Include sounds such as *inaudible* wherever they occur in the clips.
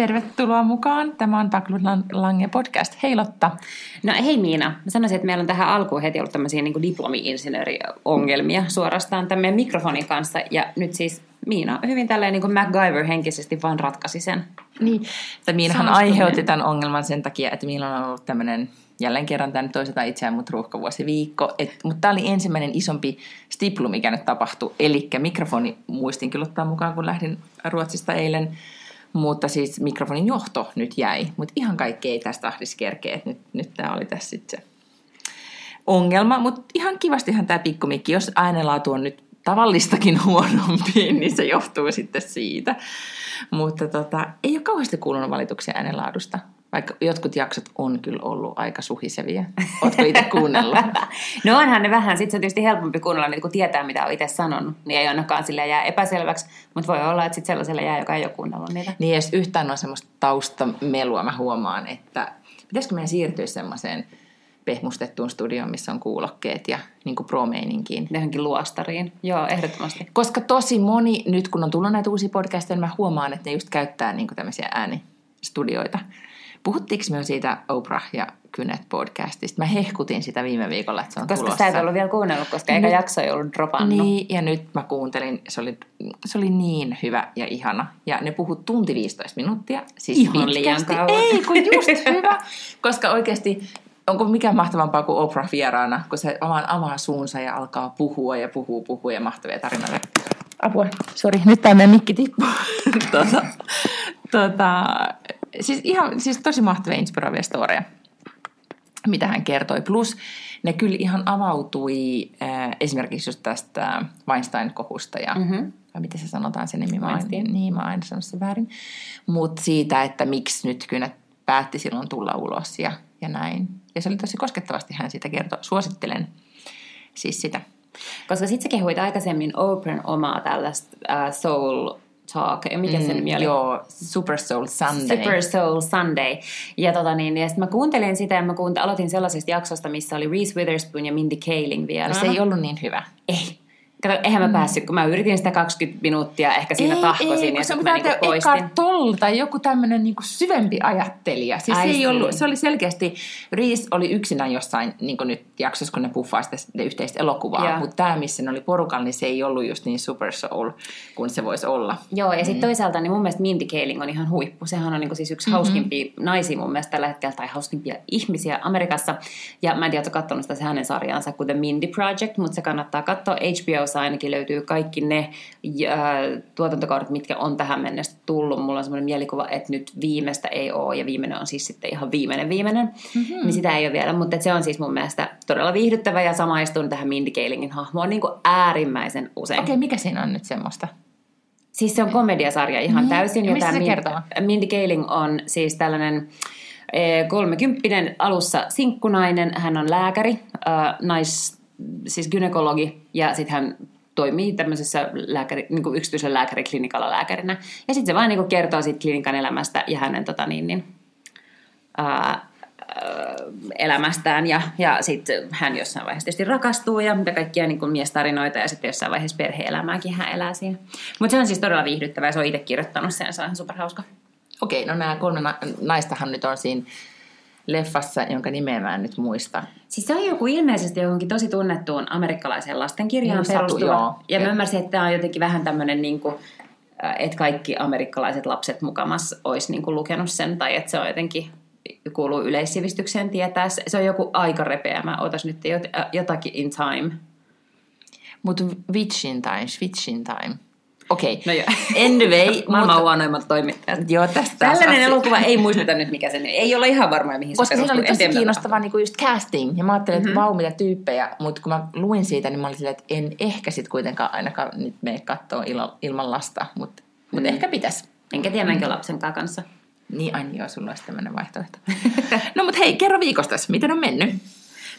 Tervetuloa mukaan. Tämä on Paklut Lange podcast. Hei Lotta. No hei Miina. Mä sanoisin, että meillä on tähän alkuun heti ollut tämmöisiä niin diplomi-insinööriongelmia suorastaan tämän mikrofonin kanssa. Ja nyt siis Miina hyvin tälleen niin kuin MacGyver henkisesti vaan ratkaisi sen. Niin, että Miinahan aiheutti tämän ongelman sen takia, että Miina on ollut tämmöinen jälleen kerran tämä nyt toiseta itseään, mutta ruuhkavuosiviikko. Et, mutta tämä oli ensimmäinen isompi stiplu, mikä nyt tapahtui. Eli mikrofoni muistin kyllä ottaa mukaan, kun lähdin Ruotsista eilen mutta siis mikrofonin johto nyt jäi. Mutta ihan kaikki ei tästä tahdisi kerkeä. Nyt, nyt tämä oli tässä sitten se ongelma. Mutta ihan kivastihan tämä pikkumikki. Jos äänenlaatu on nyt tavallistakin *laughs* huonompi, niin se johtuu sitten siitä. Mutta tota, ei ole kauheasti kuulunut valituksia äänenlaadusta. Vaikka jotkut jaksot on kyllä ollut aika suhisevia. Oletko itse kuunnellut? *laughs* no onhan ne vähän. Sitten se on tietysti helpompi kuunnella, niin kun tietää, mitä on itse sanonut. Niin ei ainakaan sille jää epäselväksi. Mutta voi olla, että sitten sellaiselle jää, joka ei ole kuunnellut niitä. Niin, jos yhtään on semmoista taustamelua, mä huomaan, että pitäisikö meidän siirtyä semmoiseen pehmustettuun studioon, missä on kuulokkeet ja niin kuin pro-meininkiin. Johonkin luostariin. Joo, ehdottomasti. Koska tosi moni, nyt kun on tullut näitä uusia podcasteja, niin mä huomaan, että ne just käyttää niin kuin tämmöisiä äänistudioita. Puhuttiinko me siitä Oprah ja Kynet podcastista? Mä hehkutin sitä viime viikolla, että se on koska tulossa. Koska sä et ollut vielä kuunnellut, koska eikä jakso ei ollut dropannut. Niin, ja nyt mä kuuntelin, se oli, se oli niin hyvä ja ihana. Ja ne puhut tunti 15 minuuttia. Siis Ihan liian kauan. Ei, kun just hyvä. Koska oikeasti onko mikään mahtavampaa kuin Oprah vieraana, kun se avaa, avaa suunsa ja alkaa puhua ja puhuu, puhuu ja mahtavia tarinoita. Apua, sori, nyt tämä mikki tippuu. *laughs* tota, tota, siis, ihan, siis tosi mahtavia inspiroivia storeja, mitä hän kertoi. Plus ne kyllä ihan avautui äh, esimerkiksi just tästä Weinstein-kohusta ja mm-hmm. vai miten se sanotaan se nimi? Weinstein. Niin, mä aina sanon se väärin. Mutta siitä, että miksi nyt kyllä päätti silloin tulla ulos ja, ja näin. Ja se oli tosi koskettavasti hän siitä kertoi. Suosittelen siis sitä. Koska sitten sä kehuit aikaisemmin Open omaa tällaista uh, soul Talk, mikä mm, sen nimi oli? Joo, Super Soul Sunday. Super Soul Sunday. Ja, tota niin, ja sitten mä kuuntelin sitä ja mä kuuntelin, aloitin sellaisesta jaksosta, missä oli Reese Witherspoon ja Mindy Kaling vielä. No, se ei ollut niin hyvä. Ei. Kato, eihän mä mm. päässyt, kun mä yritin sitä 20 minuuttia, ehkä siinä ei, tahkosin ei, ja sitten mä niinku poistin. Toll, tai joku tämmöinen niinku syvempi ajattelija. Siis se, ei ollut, se oli selkeästi, Reese oli yksinään jossain, niin kuin nyt jaksossa, kun ne puffaa sitä yhteistä elokuvaa, mutta tämä, missä ne oli porukalla, niin se ei ollut just niin super soul kuin se voisi olla. Joo, ja sitten mm. toisaalta niin mun mielestä Mindy Kaling on ihan huippu. Sehän on niinku siis yksi mm-hmm. hauskimpia naisia mun mielestä tällä hetkellä, tai hauskimpia ihmisiä Amerikassa. Ja mä en tiedä, että katsonut sitä se hänen sarjaansa, kuten Mindy Project, mutta se kannattaa katsoa HBO Suomessa ainakin löytyy kaikki ne äh, tuotantokaudet, mitkä on tähän mennessä tullut. Mulla on semmoinen mielikuva, että nyt viimeistä ei ole, ja viimeinen on siis sitten ihan viimeinen viimeinen. Mm-hmm. Niin sitä ei ole vielä, mutta se on siis mun mielestä todella viihdyttävä ja samaistun tähän Mindy Kalingin hahmoon niin kuin äärimmäisen usein. Okei, okay, mikä siinä on nyt semmoista? Siis se on komediasarja ihan niin. täysin. Ja, ja se kertoo? Mindy Kaling on siis tällainen eh, kolmekymppinen alussa sinkkunainen. Hän on lääkäri, äh, nais, siis gynekologi ja sitten hän toimii tämmöisessä lääkäri, niin kuin yksityisellä lääkäriklinikalla lääkärinä. Ja sitten se vain niin kertoo siitä klinikan elämästä ja hänen tota, niin, niin, ää, elämästään ja, ja sitten hän jossain vaiheessa tietysti rakastuu ja mitä kaikkia niin kuin miestarinoita ja sitten jossain vaiheessa perhe-elämääkin hän elää siinä. Mutta se on siis todella viihdyttävä ja se on itse kirjoittanut sen, se on superhauska. Okei, no nämä kolme naistahan nyt on siinä leffassa, jonka nimeä mä en nyt muista. Siis se on joku ilmeisesti johonkin tosi tunnettuun amerikkalaiseen lastenkirjaan niin, perustuva. Joo. Ja mä ymmärsin, että tämä on jotenkin vähän tämmöinen, niin kuin, että kaikki amerikkalaiset lapset mukamas olisi niin kuin lukenut sen, tai että se on jotenkin kuuluu yleissivistykseen tietää. Se on joku aika repeä. Mä otas nyt jotakin in time. Mutta Witchin time, Switchin time. Okei. Okay. No joo. Anyway. *laughs* Maailman mutta... huonoimmat toimittajat. Joo, tästä Tällainen elokuva ei muistuta nyt mikä sen Ei ole ihan varma, mihin Koska se siinä oli tosi kiinnostava niin kuin just casting. Ja mä ajattelin, mm-hmm. että vau, mitä tyyppejä. Mutta kun mä luin siitä, niin mä olin silleen, että en ehkä sit kuitenkaan ainakaan nyt mene katsoa ilo, ilman lasta. Mutta mm. mut ehkä pitäisi. Enkä tiedä, menkö lapsen kanssa. Niin, aina joo, sulla olisi tämmöinen vaihtoehto. *laughs* no mutta hei, kerro viikosta, miten on mennyt?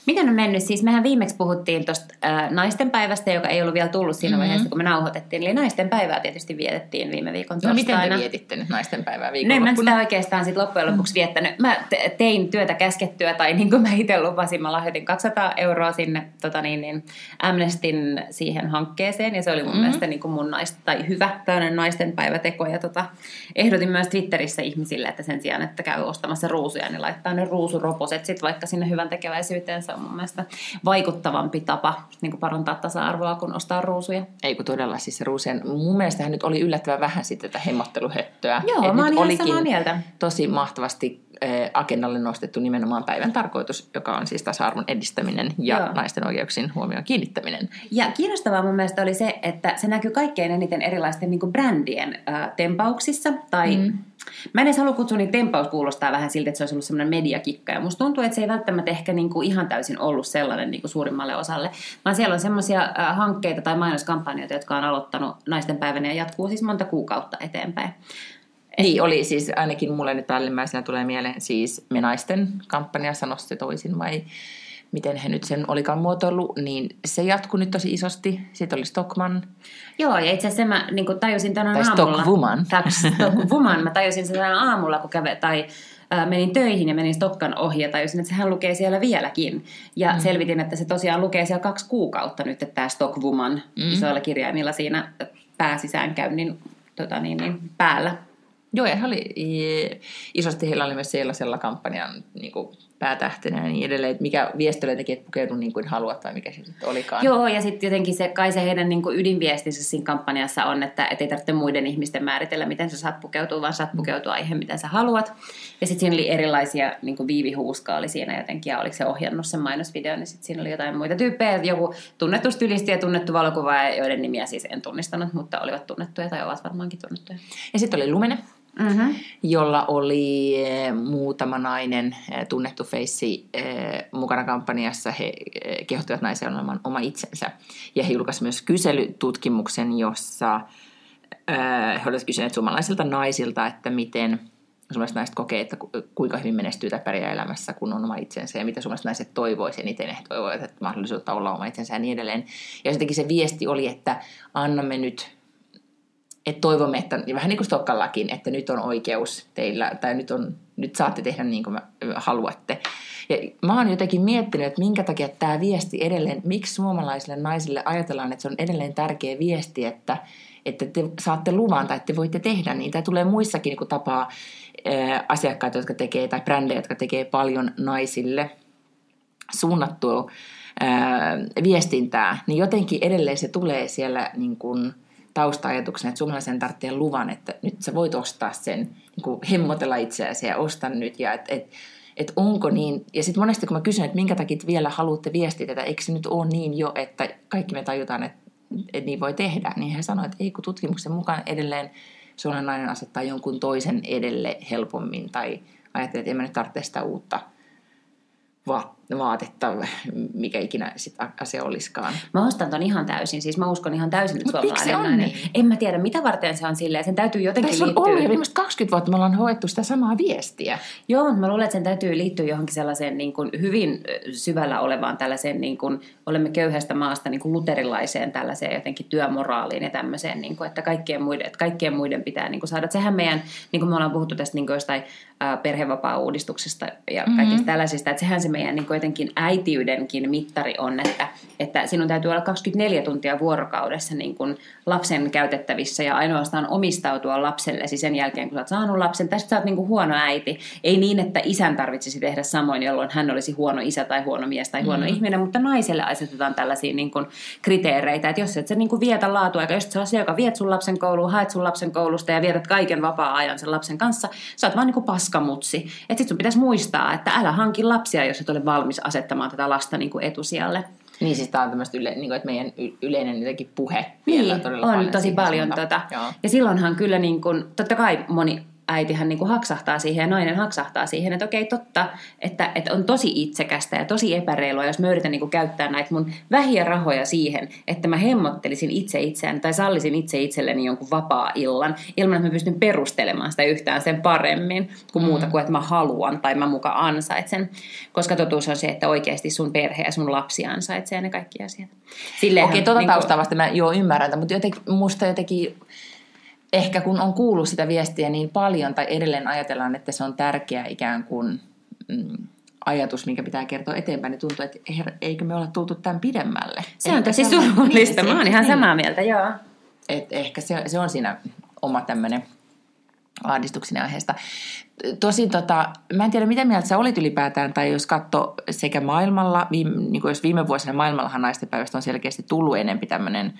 Miten on mennyt? Siis mehän viimeksi puhuttiin tuosta äh, naisten päivästä, joka ei ollut vielä tullut siinä mm-hmm. vaiheessa, kun me nauhoitettiin. Eli naisten päivää tietysti vietettiin viime viikon No miten torstaina. te vietitte nyt naisten päivää No en mä viikonloppuna? sitä oikeastaan sit loppujen lopuksi viettänyt. Mä te- tein työtä käskettyä, tai niin kuin mä itse lupasin, mä lahjoitin 200 euroa sinne tota niin, niin Amnestin siihen hankkeeseen, ja se oli mun mm-hmm. mielestä niin kuin mun naista, tai hyvä tämmöinen naisten päiväteko, ja tota, ehdotin myös Twitterissä ihmisille, että sen sijaan, että käy ostamassa ruusuja, niin laittaa ne ruusuroposet sit vaikka sinne hyvän tekeväisyyteen. Se on mun mielestä vaikuttavampi tapa niin kuin parantaa tasa-arvoa, kuin ostaa ruusuja. Ei kun todella siis se ruusien, mun mielestähän nyt oli yllättävän vähän sitten tätä hemmotteluhöttöä. Joo, Et mä oon ihan olikin samaa mieltä. tosi mahtavasti eh, agendalle nostettu nimenomaan päivän tarkoitus, joka on siis tasa-arvon edistäminen ja Joo. naisten oikeuksien huomioon kiinnittäminen. Ja kiinnostavaa mun mielestä oli se, että se näkyy kaikkein eniten erilaisten niin kuin brändien äh, tempauksissa. Tai mm. Mä en edes halua kutsua niitä tempaus kuulostaa vähän siltä, että se olisi ollut semmoinen mediakikka. Ja musta tuntuu, että se ei välttämättä ehkä niin kuin ihan täysin ollut sellainen niin kuin suurimmalle osalle. Vaan siellä on semmoisia äh, hankkeita tai mainoskampanjoita, jotka on aloittanut naisten päivänä ja jatkuu siis monta kuukautta eteenpäin. Niin, oli siis ainakin mulle nyt päällimmäisenä tulee mieleen siis Me naisten kampanja, sano se toisin vai miten he nyt sen olikaan muotoillut, niin se jatkuu nyt tosi isosti. Sitten oli Stockman. Joo, ja itse asiassa mä niin tajusin tänään Tai aamulla. Stockwoman. *laughs* Tai Stockwoman. Mä tajusin sen tänään aamulla, kun käve, tai äh, menin töihin ja menin Stokkan ohi ja tajusin, että sehän lukee siellä vieläkin. Ja mm. selvitin, että se tosiaan lukee siellä kaksi kuukautta nyt, että tämä Stockwoman mm. isoilla kirjaimilla siinä pääsisäänkäynnin tota niin, niin, päällä. Joo, ja he oli isosti, heillä oli myös sellaisella kampanjan niin kuin päätähtenä ja niin edelleen, että mikä viesti oli jotenkin, että pukeudu niin kuin haluat vai mikä se sitten olikaan. Joo, ja sitten jotenkin se, kai se heidän niin kuin ydinviestinsä siinä kampanjassa on, että et ei tarvitse muiden ihmisten määritellä, miten sä saat pukeutua, vaan saat pukeutua ihan miten sä haluat. Ja sitten siinä oli erilaisia, niin kuin Viivi Huuska oli siinä jotenkin, ja oliko se ohjannut sen mainosvideon, niin sitten siinä oli jotain muita tyyppejä, joku tunnettu stylisti ja tunnettu valokuvaaja, joiden nimiä siis en tunnistanut, mutta olivat tunnettuja tai ovat varmaankin tunnettuja. Ja sitten oli Lumene, Mm-hmm. jolla oli eh, muutama nainen, eh, tunnettu feissi eh, mukana kampanjassa. He eh, kehottivat naisia olemaan oma itsensä. Ja he julkaisivat myös kyselytutkimuksen, jossa he olivat kysyneet suomalaisilta naisilta, että miten suomalaiset naiset kokee, että ku- kuinka hyvin menestyy tai pärjää elämässä, kun on oma itsensä, ja mitä suomalaiset naiset toivoisivat eniten. He toivoivat, että mahdollisuutta olla oma itsensä ja niin edelleen. Ja jotenkin se viesti oli, että annamme nyt että toivomme, että vähän niin kuin Stokkallakin, että nyt on oikeus teillä, tai nyt, on, nyt saatte tehdä niin kuin haluatte. Ja mä oon jotenkin miettinyt, että minkä takia tämä viesti edelleen, miksi suomalaisille naisille ajatellaan, että se on edelleen tärkeä viesti, että, että te saatte luvan tai te voitte tehdä niin. Tämä tulee muissakin niin kuin tapaa ää, asiakkaita, jotka tekee, tai brändejä, jotka tekee paljon naisille suunnattua ää, viestintää, niin jotenkin edelleen se tulee siellä niin kuin tausta-ajatuksena, että suomalaisen tarvitsee luvan, että nyt sä voit ostaa sen, niin kuin hemmotella itseäsi ja osta nyt. Ja et, et, et onko niin, ja sitten monesti kun mä kysyn, että minkä takia vielä haluatte viestiä tätä, eikö se nyt ole niin jo, että kaikki me tajutaan, että, että niin voi tehdä, niin he sanoivat, että ei kun tutkimuksen mukaan edelleen suomalainen nainen asettaa jonkun toisen edelle helpommin tai ajattelee, että en mä nyt tarvitse sitä uutta va- vaatetta, mikä ikinä sit asia olisikaan. Mä ostan ton ihan täysin, siis mä uskon ihan täysin, että Mut miksi se suomalainen on nainen. niin? En mä tiedä, mitä varten se on silleen, sen täytyy jotenkin Tässä on liittyä. ollut jo viimeiset 20 vuotta, me ollaan hoettu sitä samaa viestiä. Joo, mutta mä luulen, että sen täytyy liittyä johonkin sellaiseen niin kuin hyvin syvällä olevaan tällaiseen, niin kuin, olemme köyhästä maasta niin kuin luterilaiseen tällaiseen jotenkin työmoraaliin ja tämmöiseen, niin kuin, että, kaikkien muiden, että kaikkien muiden pitää niin kuin saada. Että sehän meidän, niin kuin me ollaan puhuttu tästä niin kuin jostain perhevapaa-uudistuksesta ja kaikista mm-hmm. tällaisista, että sehän se meidän niin kuin jotenkin äitiydenkin mittari on, että, että sinun täytyy olla 24 tuntia vuorokaudessa niin kuin lapsen käytettävissä ja ainoastaan omistautua lapsellesi sen jälkeen, kun sä oot saanut lapsen. Tästä sä oot niin kuin huono äiti. Ei niin, että isän tarvitsisi tehdä samoin, jolloin hän olisi huono isä tai huono mies tai huono mm. ihminen, mutta naiselle asetetaan tällaisia niin kuin kriteereitä, että jos et sä niin kuin vietä laatuaikaa, jos sä se, joka viet sun lapsen kouluun, haet sun lapsen koulusta ja vietät kaiken vapaa-ajan sen lapsen kanssa, sä oot vaan niin kuin paskamutsi. Että sit sun pitäisi muistaa, että älä hanki lapsia, jos et ole valmis asettamaan tätä lasta niin kuin etusijalle. Niin siis tämä on tämmöistä, yle, niin kuin, että meidän yleinen jotenkin puhe vielä Niin, todella on paljon tosi paljon suuntaan. tota. Joo. Ja silloinhan kyllä niin kuin, totta kai moni äitihän niin kuin haksahtaa siihen ja nainen haksahtaa siihen, että okei totta, että, että on tosi itsekästä ja tosi epäreilua, jos mä yritän niin kuin käyttää näitä mun vähiä rahoja siihen, että mä hemmottelisin itse itseään tai sallisin itse itselleni jonkun vapaa-illan ilman, että mä pystyn perustelemaan sitä yhtään sen paremmin kuin muuta mm. kuin, että mä haluan tai mä muka ansaitsen. Koska totuus on se, että oikeasti sun perhe ja sun lapsi ansaitsee ne kaikki asiat. Okei, okay, tuota niin taustaa vasta mä jo ymmärrän, mutta jotenkin, musta jotenkin ehkä kun on kuullut sitä viestiä niin paljon tai edelleen ajatellaan, että se on tärkeä ikään kuin mm, ajatus, minkä pitää kertoa eteenpäin, niin tuntuu, että her, eikö me olla tultu tämän pidemmälle. Se on tosi surullista, mä oon ihan niin. samaa mieltä, joo. Et ehkä se, se on siinä oma tämmöinen ahdistuksinen aiheesta. Tosin tota, mä en tiedä, mitä mieltä sä olit ylipäätään, tai jos katso sekä maailmalla, viime, niin kuin jos viime vuosina maailmallahan naisten päivästä on selkeästi tullut enempi tämmöinen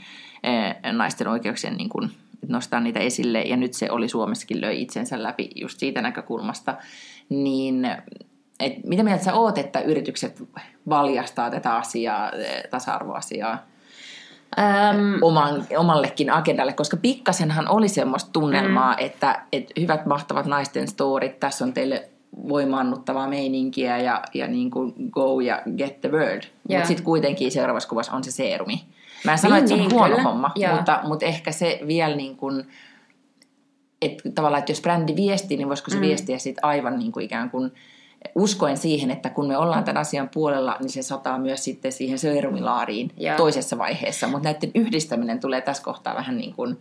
eh, naisten oikeuksien niin kuin, nostaa niitä esille, ja nyt se oli Suomessakin löi itsensä läpi just siitä näkökulmasta, niin et mitä mieltä sä oot, että yritykset valjastaa tätä asiaa, tasa-arvoasiaa ähm. oman, omallekin agendalle, koska pikkasenhan oli semmoista tunnelmaa, mm. että, että hyvät mahtavat naisten storit, tässä on teille voimaannuttavaa meininkiä ja, ja niin kuin go ja get the word. Yeah. Mutta sitten kuitenkin seuraavassa kuvassa on se seerumi. Mä en sano, niin, että se on niin, huono kyllä. homma, mutta, mutta ehkä se vielä niin kuin, että tavallaan, että jos brändi viestii, niin voisiko se mm. viestiä sitten aivan niin kuin ikään kuin uskoen siihen, että kun me ollaan tämän asian puolella, niin se sataa myös sitten siihen seerumilaariin ja. toisessa vaiheessa. Mutta näiden yhdistäminen tulee tässä kohtaa vähän niin kuin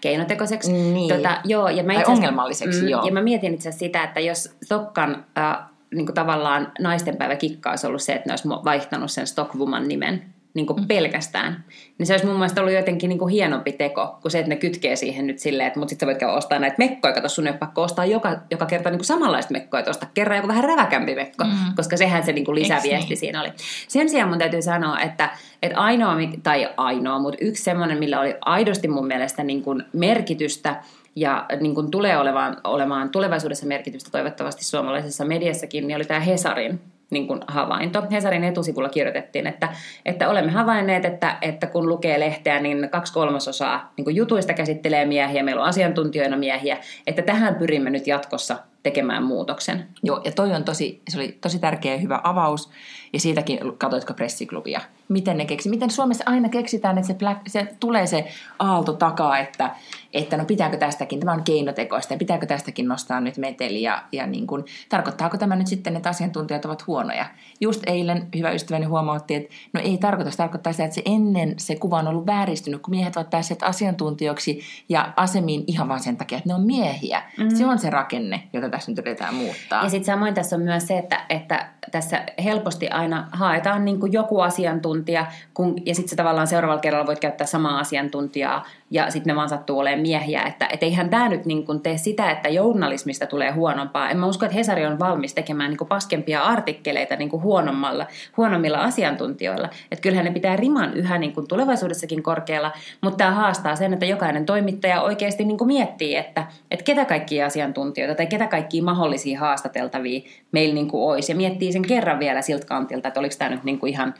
keinotekoiseksi. Niin. Tota, joo, ja mä tai ongelmalliseksi, mm, joo. Ja mä mietin itse sitä, että jos Tokkan äh, niin kuin tavallaan naistenpäivä kikka olisi ollut se, että ne olisi vaihtanut sen Stockwoman nimen niin kuin pelkästään. Niin se olisi mun mielestä ollut jotenkin niin kuin hienompi teko, kuin se, että ne kytkee siihen nyt silleen, että mut sit sä voit ostaa näitä mekkoja, kato sun ei ole pakko ostaa joka, joka kerta niin kuin samanlaista mekkoa, että ostaa kerran joku vähän räväkämpi mekko, mm. koska sehän se niin kuin lisäviesti niin? siinä oli. Sen sijaan mun täytyy sanoa, että, että ainoa, tai ainoa, mutta yksi semmoinen, millä oli aidosti mun mielestä niin kuin merkitystä, ja niin kuin tulee olemaan, olemaan tulevaisuudessa merkitystä toivottavasti suomalaisessa mediassakin, niin oli tämä Hesarin niin kuin havainto. Hesarin etusivulla kirjoitettiin, että, että olemme havainneet, että, että kun lukee lehteä, niin kaksi kolmasosaa niin kuin jutuista käsittelee miehiä, meillä on asiantuntijoina miehiä, että tähän pyrimme nyt jatkossa tekemään muutoksen. Joo, ja toi on tosi, se oli tosi tärkeä ja hyvä avaus. Ja siitäkin katoitko pressiklubia? Miten ne keksi? Miten Suomessa aina keksitään, että se, black, se tulee se aalto takaa, että, että no pitääkö tästäkin, tämä on keinotekoista ja pitääkö tästäkin nostaa nyt meteli ja, ja niin kuin, tarkoittaako tämä nyt sitten, että asiantuntijat ovat huonoja? Just eilen hyvä ystäväni huomautti, että no ei tarkoita, se tarkoittaa sitä, että se ennen se kuva on ollut vääristynyt, kun miehet ovat päässeet asiantuntijoiksi ja asemiin ihan vaan sen takia, että ne on miehiä. Mm. Se on se rakenne, jota tässä nyt yritetään muuttaa. Ja sitten samoin tässä on myös se, että, että tässä helposti aina haetaan niin kuin joku asiantuntija, kun, ja sitten tavallaan seuraavalla kerralla voit käyttää samaa asiantuntijaa, ja sitten ne vaan sattuu olemaan miehiä. Että et eihän tämä nyt niin kuin tee sitä, että journalismista tulee huonompaa. En mä usko, että Hesari on valmis tekemään niin paskempia artikkeleita niin huonommalla, huonommilla asiantuntijoilla. Että kyllähän ne pitää riman yhä niin kuin tulevaisuudessakin korkealla, mutta tämä haastaa sen, että jokainen toimittaja oikeasti niin miettii, että, että ketä kaikkia asiantuntijoita tai ketä kaikkia mahdollisia haastateltavia meillä niin olisi. Ja miettii sen kerran vielä siltä kantilta, että oliko tämä nyt niin ihan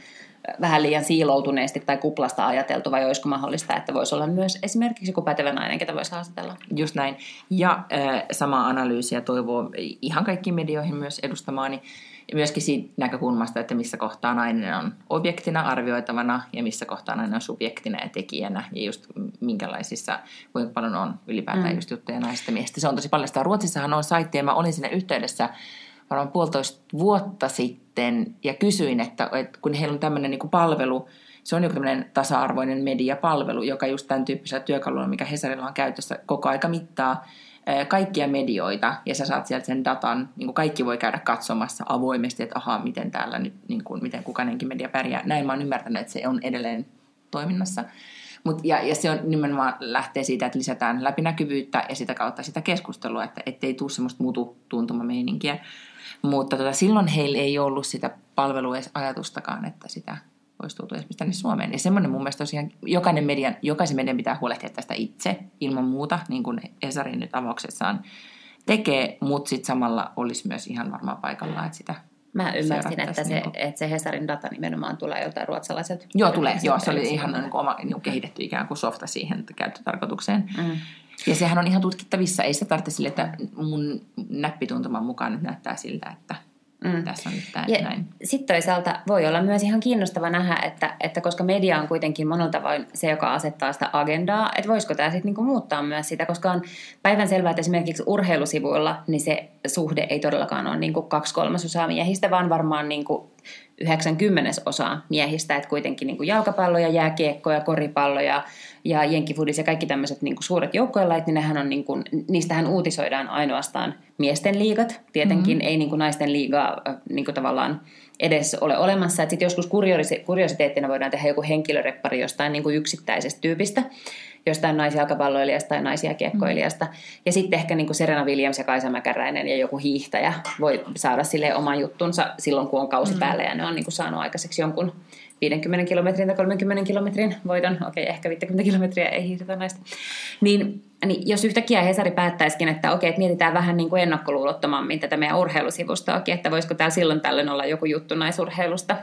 vähän liian siiloutuneesti tai kuplasta ajateltu, vai olisiko mahdollista, että voisi olla myös esimerkiksi joku pätevä nainen, ketä voisi haastatella. Just näin. Ja äh, samaa analyysiä toivoo ihan kaikkiin medioihin myös edustamaani. Myöskin siitä näkökulmasta, että missä kohtaa nainen on objektina arvioitavana ja missä kohtaa nainen on subjektina ja tekijänä ja just minkälaisissa, kuinka paljon on ylipäätään mm. just juttuja naisista miehistä. Se on tosi paljon sitä. Ruotsissahan on saitti ja mä olin sinne yhteydessä varmaan puolitoista vuotta sitten ja kysyin, että, että kun heillä on tämmöinen niin palvelu, se on joku tämmöinen tasa-arvoinen mediapalvelu, joka just tämän tyyppisellä työkalulla, mikä Hesarilla on käytössä, koko aika mittaa kaikkia medioita ja sä saat sieltä sen datan, niin kuin kaikki voi käydä katsomassa avoimesti, että ahaa, miten täällä nyt, niin kuin, miten kukainenkin media pärjää. Näin mä oon ymmärtänyt, että se on edelleen toiminnassa. Mut, ja, ja se on nimenomaan lähtee siitä, että lisätään läpinäkyvyyttä ja sitä kautta sitä keskustelua, että ettei tule semmoista mutu tuntumameininkiä. Mutta tota, silloin heillä ei ollut sitä palveluajatustakaan, että sitä olisi tultu esimerkiksi tänne Suomeen. Ja semmoinen mun mielestä tosiaan jokainen median, jokaisen median pitää huolehtia tästä itse ilman muuta, niin kuin Esarin nyt avauksessaan tekee, mutta sitten samalla olisi myös ihan varmaan paikallaan, että sitä Mä ymmärsin, että se, niin että se Hesarin data nimenomaan tulee joltain ruotsalaiselta. Joo, tulee. Joo, se oli ihan niin kuin oma niin kuin kehitetty ikään kuin softa siihen käyttötarkoitukseen. Mm. Ja sehän on ihan tutkittavissa. Ei sitä tarvitse sille, että mun näppituntuman mukaan nyt näyttää siltä, että Mm. Tässä on nyt tämä ja näin. Sitten toisaalta voi olla myös ihan kiinnostava nähdä, että, että koska media on kuitenkin monella tavoin se, joka asettaa sitä agendaa, että voisiko tämä sitten niinku muuttaa myös sitä, koska on päivän selvää, että esimerkiksi urheilusivuilla niin se suhde ei todellakaan ole niinku kaksi kolmasosaa miehistä, vaan varmaan niinku 90 osaa miehistä, että kuitenkin niin kuin jalkapallo ja jääkiekko ja koripallo ja, ja jenkifudis ja kaikki tämmöiset niin kuin suuret joukkuelait, niin nehän on niin kuin, niistähän uutisoidaan ainoastaan miesten liigat. Tietenkin mm-hmm. ei niin kuin naisten liigaa niin kuin tavallaan edes ole olemassa. Sitten joskus kuriositeettina voidaan tehdä joku henkilöreppari jostain niin kuin yksittäisestä tyypistä jostain naisjalkapalloilijasta tai naisjääkiekkoilijasta. Mm. Ja sitten ehkä niin kuin Serena Williams ja Kaisa Mäkäräinen ja joku hiihtäjä voi saada sille oman juttunsa silloin, kun on kausi mm. päällä ja ne on niin kuin saanut aikaiseksi jonkun 50 kilometrin tai 30 kilometrin voiton, okei okay, ehkä 50 kilometriä ei hiihdetä naista, niin, niin jos yhtäkkiä Hesari päättäisikin, että okei, okay, että mietitään vähän niin kuin ennakkoluulottomammin tätä meidän urheilusivustoakin, että voisiko täällä silloin tällöin olla joku juttu naisurheilusta,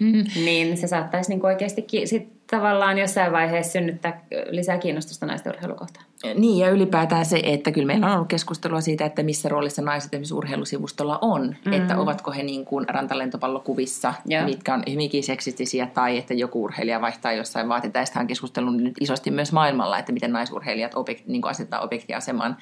mm. niin se saattaisi niin oikeastikin sit tavallaan jossain vaiheessa synnyttää lisää kiinnostusta naisten urheilukohtaan. Niin, ja ylipäätään se, että kyllä meillä on ollut keskustelua siitä, että missä roolissa naiset esimerkiksi urheilusivustolla on. Mm-hmm. Että ovatko he niin kuin rantalentopallokuvissa, yeah. mitkä on hyvinkin seksistisiä, tai että joku urheilija vaihtaa jossain vaatteita. Tästä on keskustellut nyt isosti myös maailmalla, että miten naisurheilijat objek- niin kuin asettaa objektiasemaan.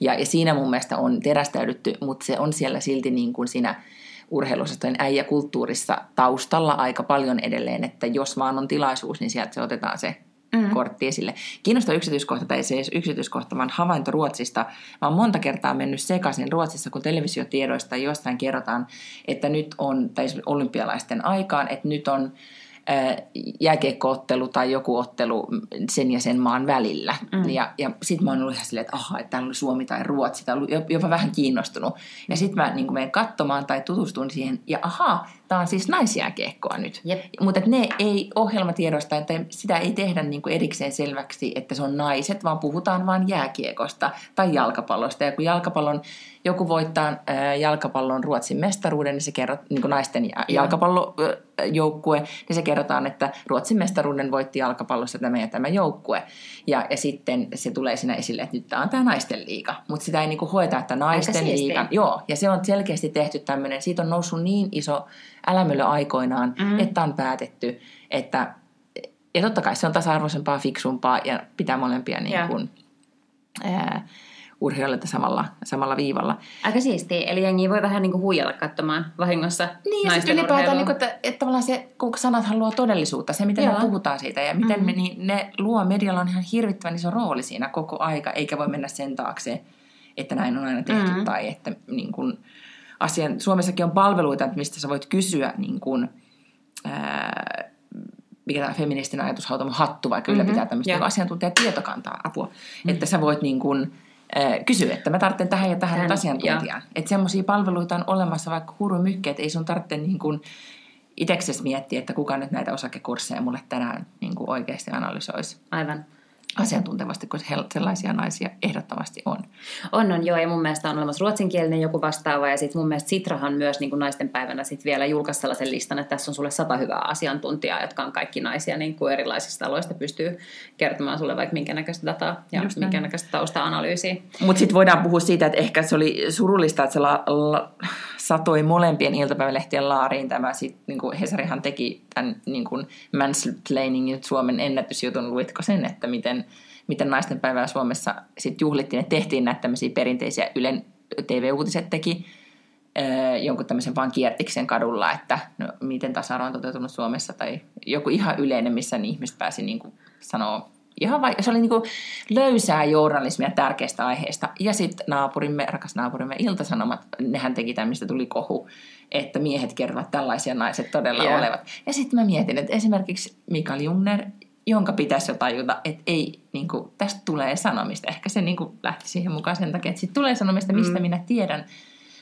Ja, ja siinä mun mielestä on terästäydytty, mutta se on siellä silti niin kuin siinä – urheiluosastojen äijäkulttuurissa taustalla aika paljon edelleen, että jos vaan on tilaisuus, niin sieltä se otetaan se mm. kortti esille. Kiinnostava yksityiskohta, tai se ei edes yksityiskohta, vaan havainto Ruotsista. Mä oon monta kertaa mennyt sekaisin Ruotsissa, kun televisiotiedoista jostain kerrotaan, että nyt on, tai olympialaisten aikaan, että nyt on jääkiekkoottelu tai joku ottelu sen ja sen maan välillä. Mm. Ja, ja sitten mä oon ollut ihan silleen, että aha, että täällä oli Suomi tai Ruotsi, tai ollut jopa vähän kiinnostunut. Ja sitten mä niin menen katsomaan tai tutustun siihen, ja aha, tämä on siis naisjääkiekkoa nyt. Yep. Mutta ne ei ohjelmatiedosta, että sitä ei tehdä niin kuin erikseen selväksi, että se on naiset, vaan puhutaan vain jääkiekosta tai jalkapallosta. Ja kun jalkapallon, joku voittaa jalkapallon Ruotsin mestaruuden, niin se kerrot, niin kuin naisten jalkapallojoukkue, niin se kerrotaan, että Ruotsin mestaruuden voitti jalkapallossa tämä ja tämä joukkue. Ja, ja sitten se tulee siinä esille, että nyt tämä on tämä naisten liiga. Mutta sitä ei niin kuin hoeta, että naisten liiga. Joo, ja se on selkeästi tehty tämmöinen, siitä on noussut niin iso älämölö aikoinaan, mm. että on päätetty, että ja totta kai se on tasa-arvoisempaa, fiksumpaa ja pitää molempia niin kuin, ää, urheilijoita samalla, samalla viivalla. Aika siistiä. Eli jengi voi vähän niin kuin huijata katsomaan vahingossa Niin, ja sitten ylipäätään, niin kuin, että, että tavallaan se, kun sanathan luo todellisuutta, se miten Joo. me puhutaan siitä ja miten mm-hmm. me, niin ne luo, medialla on ihan hirvittävän iso rooli siinä koko aika, eikä voi mennä sen taakse, että näin on aina tehty mm-hmm. tai että niin kuin, asian, Suomessakin on palveluita, mistä sä voit kysyä niin kuin, ää, mikä tämä feministinen ajatushautamo hattu, vaikka mm-hmm. ylläpitää tämmöistä yeah. asiantuntijatietokantaa apua. Mm-hmm. Että sä voit niin kuin, äh, kysyä, että mä tarvitsen tähän ja tähän Tän, asiantuntijaan. Että semmoisia palveluita on olemassa vaikka hurumykkeet, ei sun tarvitse niin kuin itseksesi miettiä, että kuka nyt näitä osakekursseja mulle tänään niin kuin oikeasti analysoisi. Aivan asiantuntevasti, kun sellaisia naisia ehdottomasti on. On, on joo, ja mun mielestä on olemassa ruotsinkielinen joku vastaava, ja sitten mun mielestä Sitrahan myös niin kuin naisten päivänä sit vielä julkaisi sellaisen listan, että tässä on sulle sata hyvää asiantuntijaa, jotka on kaikki naisia niin kuin erilaisista aloista, pystyy kertomaan sulle vaikka minkä näköistä dataa ja Just minkä näköistä tausta-analyysiä. Mutta sitten voidaan puhua siitä, että ehkä se oli surullista, että se la, la, satoi molempien iltapäivälehtien laariin tämä, sit, niin kuin Hesarihan teki tämän niin kuin mansplainingin Suomen ennätysjutun, luitko sen, että miten, miten naisten päivää Suomessa sit juhlittiin, että tehtiin näitä tämmöisiä perinteisiä Ylen TV-uutiset teki, jonkun tämmöisen vaan kiertiksen kadulla, että no, miten tasa-arvo on toteutunut Suomessa, tai joku ihan yleinen, missä niin ihmiset pääsi niin kuin sanoa ihan vai, se oli niin löysää journalismia tärkeistä aiheista. Ja sitten naapurimme, rakas naapurimme Iltasanomat, nehän teki tämmöistä, tuli kohu, että miehet kertovat tällaisia naiset todella yeah. olevat. Ja sitten mä mietin, että esimerkiksi Mikael Jungner, jonka pitäisi jo tajuta, että ei, niin kuin, tästä tulee sanomista. Ehkä se niin kuin, lähti siihen mukaan sen takia, että sitten tulee sanomista, mistä mm. minä tiedän.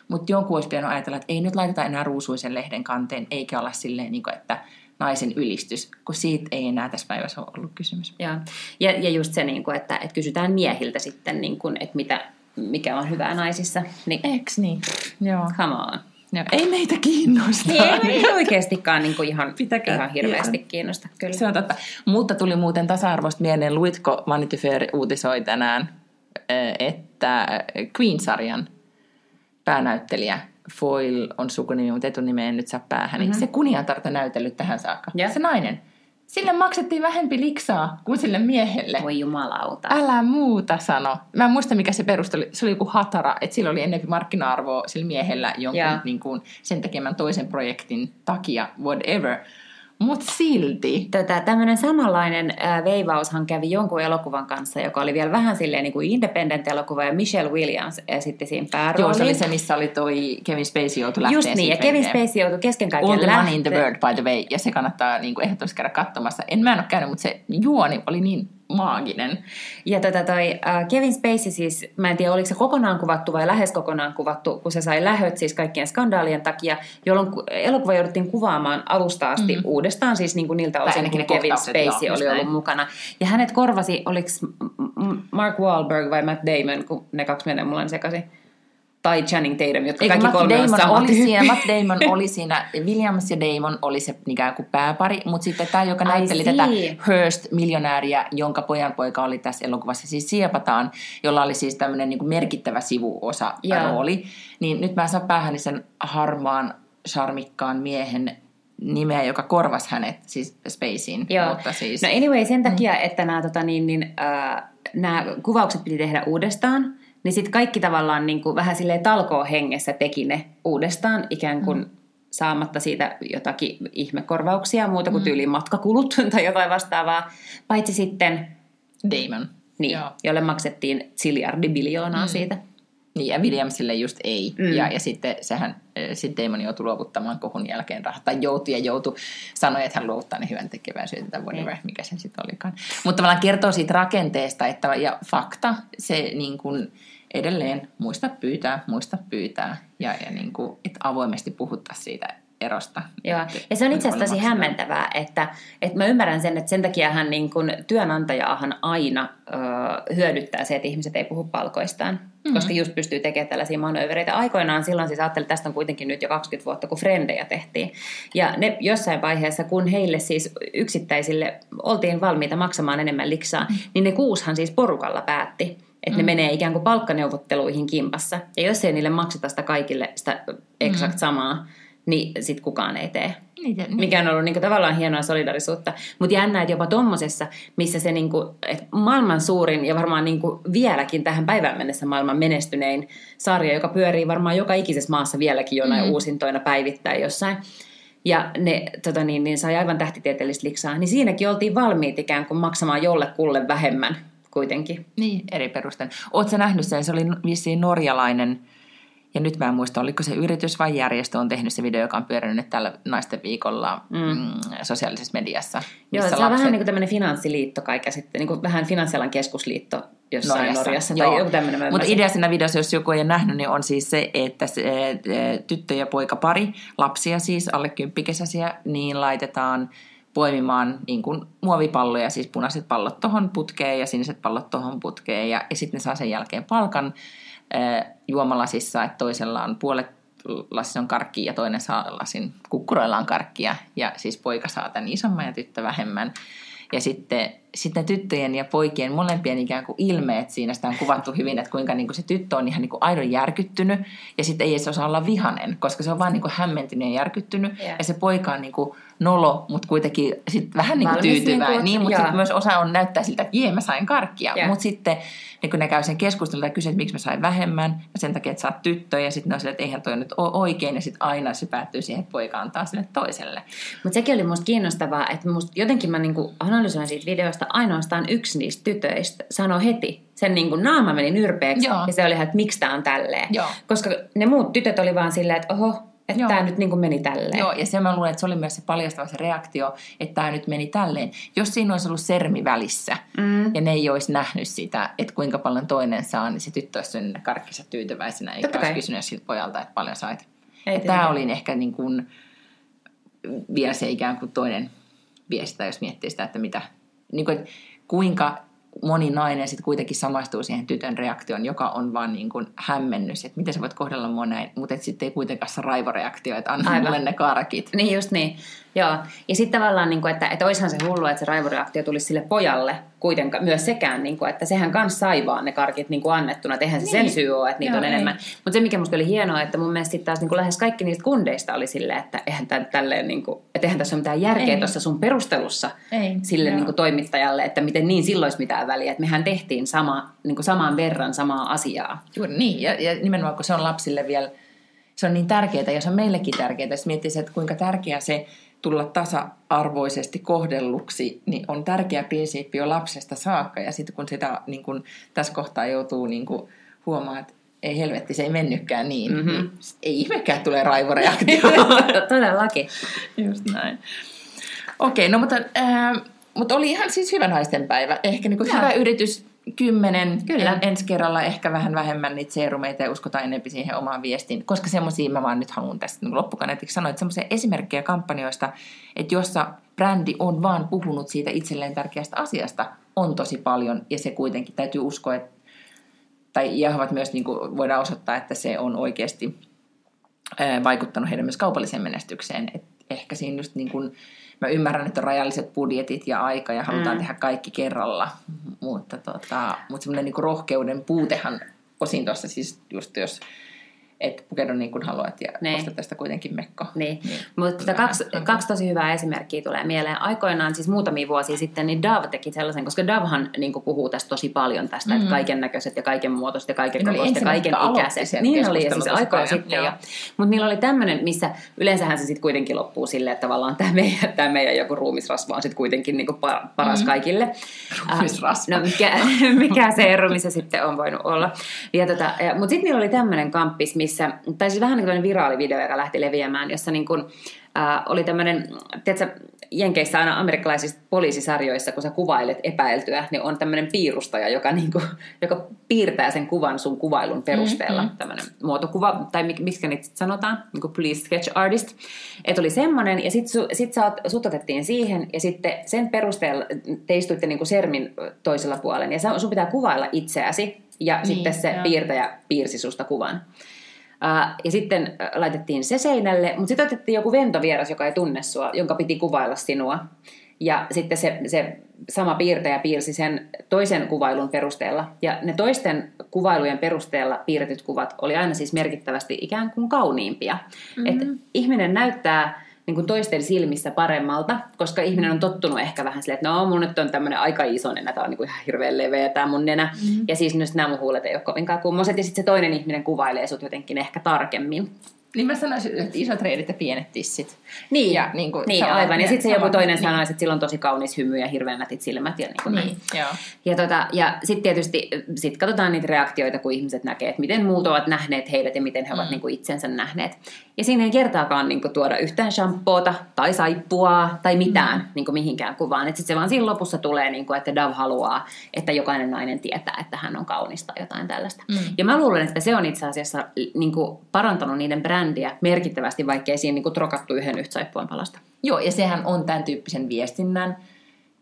Mutta jonkun olisi pitänyt ajatella, että ei nyt laiteta enää ruusuisen lehden kanteen, eikä olla silleen, niin kuin, että naisen ylistys, kun siitä ei enää tässä päivässä ole ollut kysymys. Ja, ja, ja just se, niin kuin, että, että kysytään miehiltä sitten, niin kuin, että mitä, mikä on hyvää naisissa. Niin, Eks niin? Joo. Come on. Joo, ei meitä kiinnosta. Ei, ei meitä oikeastikaan niin kuin ihan, Pitäkää, ihan hirveästi ihan. kiinnosta. Kyllä. Se on totta. Mutta tuli muuten tasa-arvoista mieleen, luitko Vanity Fair uutisoi tänään että Queen-sarjan päänäyttelijä Foyle on sukunimi, mutta etunimi en nyt saa päähän. Mm-hmm. Se kuniatarta näytellyt tähän saakka. Ja. Se nainen. Sille maksettiin vähempi liksaa kuin sille miehelle. Voi jumalauta. Älä muuta sano. Mä en muista, mikä se perusteli. Se oli joku hatara, että sillä oli enemmän markkina-arvoa sillä miehellä jonkun Joo. niin kuin, sen tekemän toisen projektin takia, whatever. Mutta silti. Tätä, tämmöinen samanlainen äh, veivaushan kävi jonkun elokuvan kanssa, joka oli vielä vähän silleen niin kuin independent-elokuva, ja Michelle Williams esitti siinä pääroolin. Joo, se oli se, missä oli toi Kevin Spacey joutui lähteä Just niin, ja Kevin. Spacey joutui kesken kaiken All the money in the world, by the way. Ja se kannattaa niin kuin ehdottomasti käydä katsomassa. En mä en ole käynyt, mutta se juoni oli niin maaginen. Ja tota toi, uh, Kevin Spacey siis, mä en tiedä oliko se kokonaan kuvattu vai lähes kokonaan kuvattu, kun se sai lähöt siis kaikkien skandaalien takia, jolloin ku- elokuva jouduttiin kuvaamaan alusta asti mm. uudestaan, siis niin kuin niiltä osin, kun Kevin Spacey joo, oli ollut näin. mukana. Ja hänet korvasi, oliko Mark Wahlberg vai Matt Damon, kun ne kaksi menee mulla sekaisin. Tai Channing Tatum, jotka Eikö kaikki Matt kolme on Damon sama oli tyyppi. siinä, *laughs* Matt Damon oli siinä, Williams ja Damon oli se ikään kuin pääpari, mutta sitten tämä, joka I näytteli see. tätä Hearst-miljonääriä, jonka pojan poika oli tässä elokuvassa, siis Siepataan, jolla oli siis tämmöinen niin merkittävä sivuosa Joo. rooli, niin nyt mä en saa päähäni sen harmaan, charmikkaan miehen nimeä, joka korvasi hänet, siis Spaceyin, Joo. mutta siis... No anyway, sen takia, että nämä, tota, niin, niin, äh, nämä kuvaukset piti tehdä uudestaan, niin sitten kaikki tavallaan niin kuin, vähän silleen talkoo hengessä teki ne uudestaan, ikään kuin mm. saamatta siitä jotakin ihmekorvauksia, muuta kuin tyyliin matkakulut *laughs* tai jotain vastaavaa. Paitsi sitten, Damon. niin, Joo. jolle maksettiin ziljardi biljoonaa mm. siitä. Niin, ja Williamsille just ei. Mm. Mm. Ja, ja sitten sehän, eh, sitten Damon joutui luovuttamaan kohun jälkeen rahat. Tai joutui ja joutui, sanoi, että hän luovuttaa ne hyvän tekevään tai whatever, Niin. mikä se sitten olikaan. Mutta tavallaan kertoo siitä rakenteesta, että, ja fakta, se niin kuin edelleen muista pyytää, muista pyytää. Ja, ja niin kuin, että avoimesti puhuttaisiin siitä erosta. Joo, ja se on itse asiassa tosi hämmentävää, että, että mä ymmärrän sen, että sen takiahan niin kun työnantajaahan aina ö, hyödyttää se, että ihmiset ei puhu palkoistaan, mm-hmm. koska just pystyy tekemään tällaisia manöövereitä. Aikoinaan silloin siis ajattelin, että tästä on kuitenkin nyt jo 20 vuotta, kun frendejä tehtiin. Ja ne jossain vaiheessa, kun heille siis yksittäisille oltiin valmiita maksamaan enemmän liksaa, mm. niin ne kuushan siis porukalla päätti, että ne menee ikään kuin palkkaneuvotteluihin kimpassa. Ja jos ei niille makseta sitä kaikille sitä eksakt samaa, niin sitten kukaan ei tee. Niin, niin. Mikä on ollut niinku tavallaan hienoa solidarisuutta. Mutta jännä, että jopa tommosessa, missä se niinku, et maailman suurin ja varmaan niinku vieläkin tähän päivään mennessä maailman menestynein sarja, joka pyörii varmaan joka ikisessä maassa vieläkin jonain mm. uusintoina päivittäin jossain. Ja ne tota niin, niin sai aivan tähtitieteellistä liksaa. Niin siinäkin oltiin valmiit ikään kuin maksamaan jollekulle vähemmän kuitenkin. Niin, eri perusten. Oletko nähnyt sen? Se oli vissiin norjalainen, ja nyt mä en muista, oliko se yritys vai järjestö on tehnyt se video, joka on pyörinyt nyt tällä naisten viikolla mm. Mm, sosiaalisessa mediassa. Joo, se on vähän niin kuin tämmöinen finanssiliitto kai käsitte, niin kuin vähän finanssialan keskusliitto jossain Norjassa, Norjassa tai Joo. joku tämmöinen. Mutta idea siinä videossa, jos joku ei ole nähnyt, niin on siis se, että se, e, tyttö ja poika pari, lapsia siis, alle kymppikesäisiä, niin laitetaan poimimaan niin kuin muovipalloja, siis punaiset pallot tohon putkeen ja siniset pallot tohon putkeen. Ja, ja sitten ne saa sen jälkeen palkan e, juomalasissa, että toisella on puolet lasissa on karkkia ja toinen saa lasin kukkuroillaan karkkia. Ja siis poika saa tämän isomman ja tyttö vähemmän. Ja sitten, sitten tyttöjen ja poikien molempien ikään kuin ilmeet siinä, sitä on kuvattu hyvin, että kuinka niin kuin se tyttö on ihan niin kuin aidon järkyttynyt ja sitten ei edes osaa olla vihanen, koska se on vaan niin kuin hämmentynyt ja järkyttynyt. Joo. Ja se poika on niin kuin nolo, mutta kuitenkin sit vähän niin kuin Valmis tyytyväinen. niinku- Niin, mutta sitten myös osa on näyttää siltä, että jee, mä sain karkkia. Joo. Mutta sitten niin kun ne käy sen keskustelun ja kysyy, että miksi mä sain vähemmän, ja sen takia, että sä oot tyttö, ja sitten ne on silleen, että eihän toi nyt ole oikein, ja sitten aina se päättyy siihen, että poika antaa sille toiselle. Mutta sekin oli musta kiinnostavaa, että musta jotenkin mä niinku analysoin siitä videosta ainoastaan yksi niistä tytöistä sanoi heti. Sen niinku naama meni nyrpeäksi Joo. ja se oli ihan, että miksi tää on tälleen. Joo. Koska ne muut tytöt oli vaan silleen, että oho, että Joo. tää nyt niinku meni tälleen. Joo, ja se mä luulen, että se oli myös se paljastava se reaktio, että tämä nyt meni tälleen. Jos siinä olisi ollut sermi välissä mm. ja ne ei olisi nähnyt sitä, että kuinka paljon toinen saa, niin se tyttö olisi syönyt ne karkkinsa tyytyväisenä, eikä Totta olisi kai. kysynyt siltä pojalta, että paljon sait. Ei Tämä oli ehkä niin kuin vielä se ikään kuin toinen viesti, jos miettii sitä, että mitä, niin kuin, että kuinka moni nainen sitten kuitenkin samaistuu siihen tytön reaktioon, joka on vaan niin kuin hämmennys, että miten sä voit kohdella mua näin, mutta sitten ei kuitenkaan se raivoreaktio, että anna Aivan. mulle ne karkit. Niin just niin, joo. Ja sitten tavallaan, niin kuin, että, että oishan se hullu, että se raivoreaktio tulisi sille pojalle, kuitenkaan myös sekään, niin kuin, että sehän kanssa sai vaan ne karkit niin kuin annettuna, että eihän se Niin. sen syy ole, että niitä Joo, on enemmän. Mutta se, mikä musta oli hienoa, että mun mielestä taas niin kuin lähes kaikki niistä kundeista oli silleen, että eihän, tämän, tälleen, niin kuin, että eihän tässä ole mitään järkeä Ei. tuossa sun perustelussa Ei, sille joo. niin kuin toimittajalle, että miten niin silloin olisi mitään väliä, että mehän tehtiin sama, niin kuin saman verran samaa asiaa. Juuri niin, ja, ja nimenomaan kun se on lapsille vielä, se on niin tärkeää, ja se on meillekin tärkeää, jos miettii, että kuinka tärkeää se tulla tasa-arvoisesti kohdelluksi, niin on tärkeä prinsiippi jo lapsesta saakka, ja sitten kun sitä niin kun tässä kohtaa joutuu niin kun huomaamaan, että ei helvetti, se ei mennytkään niin, Mhm. mm-hmm. ei ihmekään, tulee raivoreaktio. *laughs* Todellakin. Just näin. Okei, no mutta, äh, mutta oli ihan siis hyvä naistenpäivä. Ehkä niin kuin hyvä yritys, kymmenen. Kyllä. En, ensi kerralla ehkä vähän vähemmän niitä seerumeita ja uskotaan enemmän siihen omaan viestiin. Koska semmoisia mä vaan nyt haluan tästä niin loppukaneetiksi sanoa, että semmoisia esimerkkejä kampanjoista, että jossa brändi on vaan puhunut siitä itselleen tärkeästä asiasta, on tosi paljon. Ja se kuitenkin täytyy uskoa, että tai ja he ovat myös niin kuin, voidaan osoittaa, että se on oikeasti vaikuttanut heidän myös kaupalliseen menestykseen. Et ehkä siinä just niin kuin, mä ymmärrän, että on rajalliset budjetit ja aika ja halutaan Mm. tehdä kaikki kerralla, mutta, tota, mutta semmoinen niin rohkeuden puutehan osin tuossa siis just jos et pukeudu niin kuin haluat ja Niin. osta tästä kuitenkin mekko. Niin, Niin. mutta Vähän kaksi, kaksi tosi hyvää esimerkkiä tulee mieleen. Aikoinaan, siis muutamia vuosia sitten, niin Dav teki sellaisen, koska Davhan niin puhuu tästä tosi paljon tästä, mm. että kaiken näköiset ja kaiken muotoiset ja kaiken Ne kokoiset ja kaiken ikäiset. Niin oli, ja siis aikaa sitten. Ja, mutta niillä oli tämmöinen, missä yleensähän se sitten kuitenkin loppuu silleen, että tavallaan tämä meidän, tämä meidän joku ruumisrasva on sitten kuitenkin niin kuin paras mm. kaikille. Ruumisrasva. No mikä, *laughs* mikä se ero, missä sitten on voinut olla. Ja tota, mutta sitten niillä oli tämmöinen kamppis, missä, tai siis vähän niin kuin viraalivideo, joka lähti leviämään, jossa niin kuin, äh, oli tämmöinen, tiedätkö, Jenkeissä aina amerikkalaisissa poliisisarjoissa, kun sä kuvailet epäiltyä, niin on tämmöinen piirustaja, joka, niin kuin, joka piirtää sen kuvan sun kuvailun perusteella. Mm-hmm. Tämmöinen muotokuva, tai mik, miksi niitä sanotaan, niin kuin police sketch artist. Että oli semmoinen, ja sitten sit sä sut otettiin siihen, ja sitten sen perusteella te istuitte niin kuin sermin toisella puolella, ja sun pitää kuvailla itseäsi, ja Niin, sitten se joo. piirtäjä piirsi susta kuvan. Uh, ja sitten uh, laitettiin se seinälle, mutta sitten otettiin joku ventovieras, joka ei tunne sua, jonka piti kuvailla sinua. Ja sitten se, se sama piirtäjä piirsi sen toisen kuvailun perusteella. Ja ne toisten kuvailujen perusteella piirretyt kuvat oli aina siis merkittävästi ikään kuin kauniimpia. Mm-hmm. Et ihminen näyttää niin kuin toisten silmissä paremmalta, koska ihminen on tottunut ehkä vähän silleen, että no mun nyt on tämmöinen aika iso nenä, tää on niin kuin ihan hirveän leveä tää mun nenä. Mm-hmm. Ja siis myös nämä mun huulet ei ole kovinkaan kummoset. Ja sitten se toinen ihminen kuvailee sut jotenkin ehkä tarkemmin. Niin mä sanoisin, että isot reidit ja pienet tissit. Niin, Ja niin kuin niin aivan. Ja sitten se joku toinen niin. sanoisi, että sillä on tosi kaunis hymy ja hirveän nätit silmät. Ja, niin kuin näin. Niin, joo. Ja, tota, ja sitten tietysti sit katsotaan niitä reaktioita, kun ihmiset näkee, että miten muut ovat nähneet heidät ja miten he ovat Mm. niin kuin itsensä nähneet. Ja siinä ei kertaakaan niin kuin, tuoda yhtään shampoota tai saippua tai mitään mm. niin kuin mihinkään kuvaan. Sitten se vaan siinä lopussa tulee, niin kuin, että Dove haluaa, että jokainen nainen tietää, että hän on kaunis tai jotain tällaista. Mm. Ja mä luulen, että se on itse asiassa niin kuin, parantanut niiden brändiä merkittävästi, vaikkei siinä niin kuin, trokattu yhden yhtä saippuan palasta. Joo, ja sehän on tämän tyyppisen viestinnän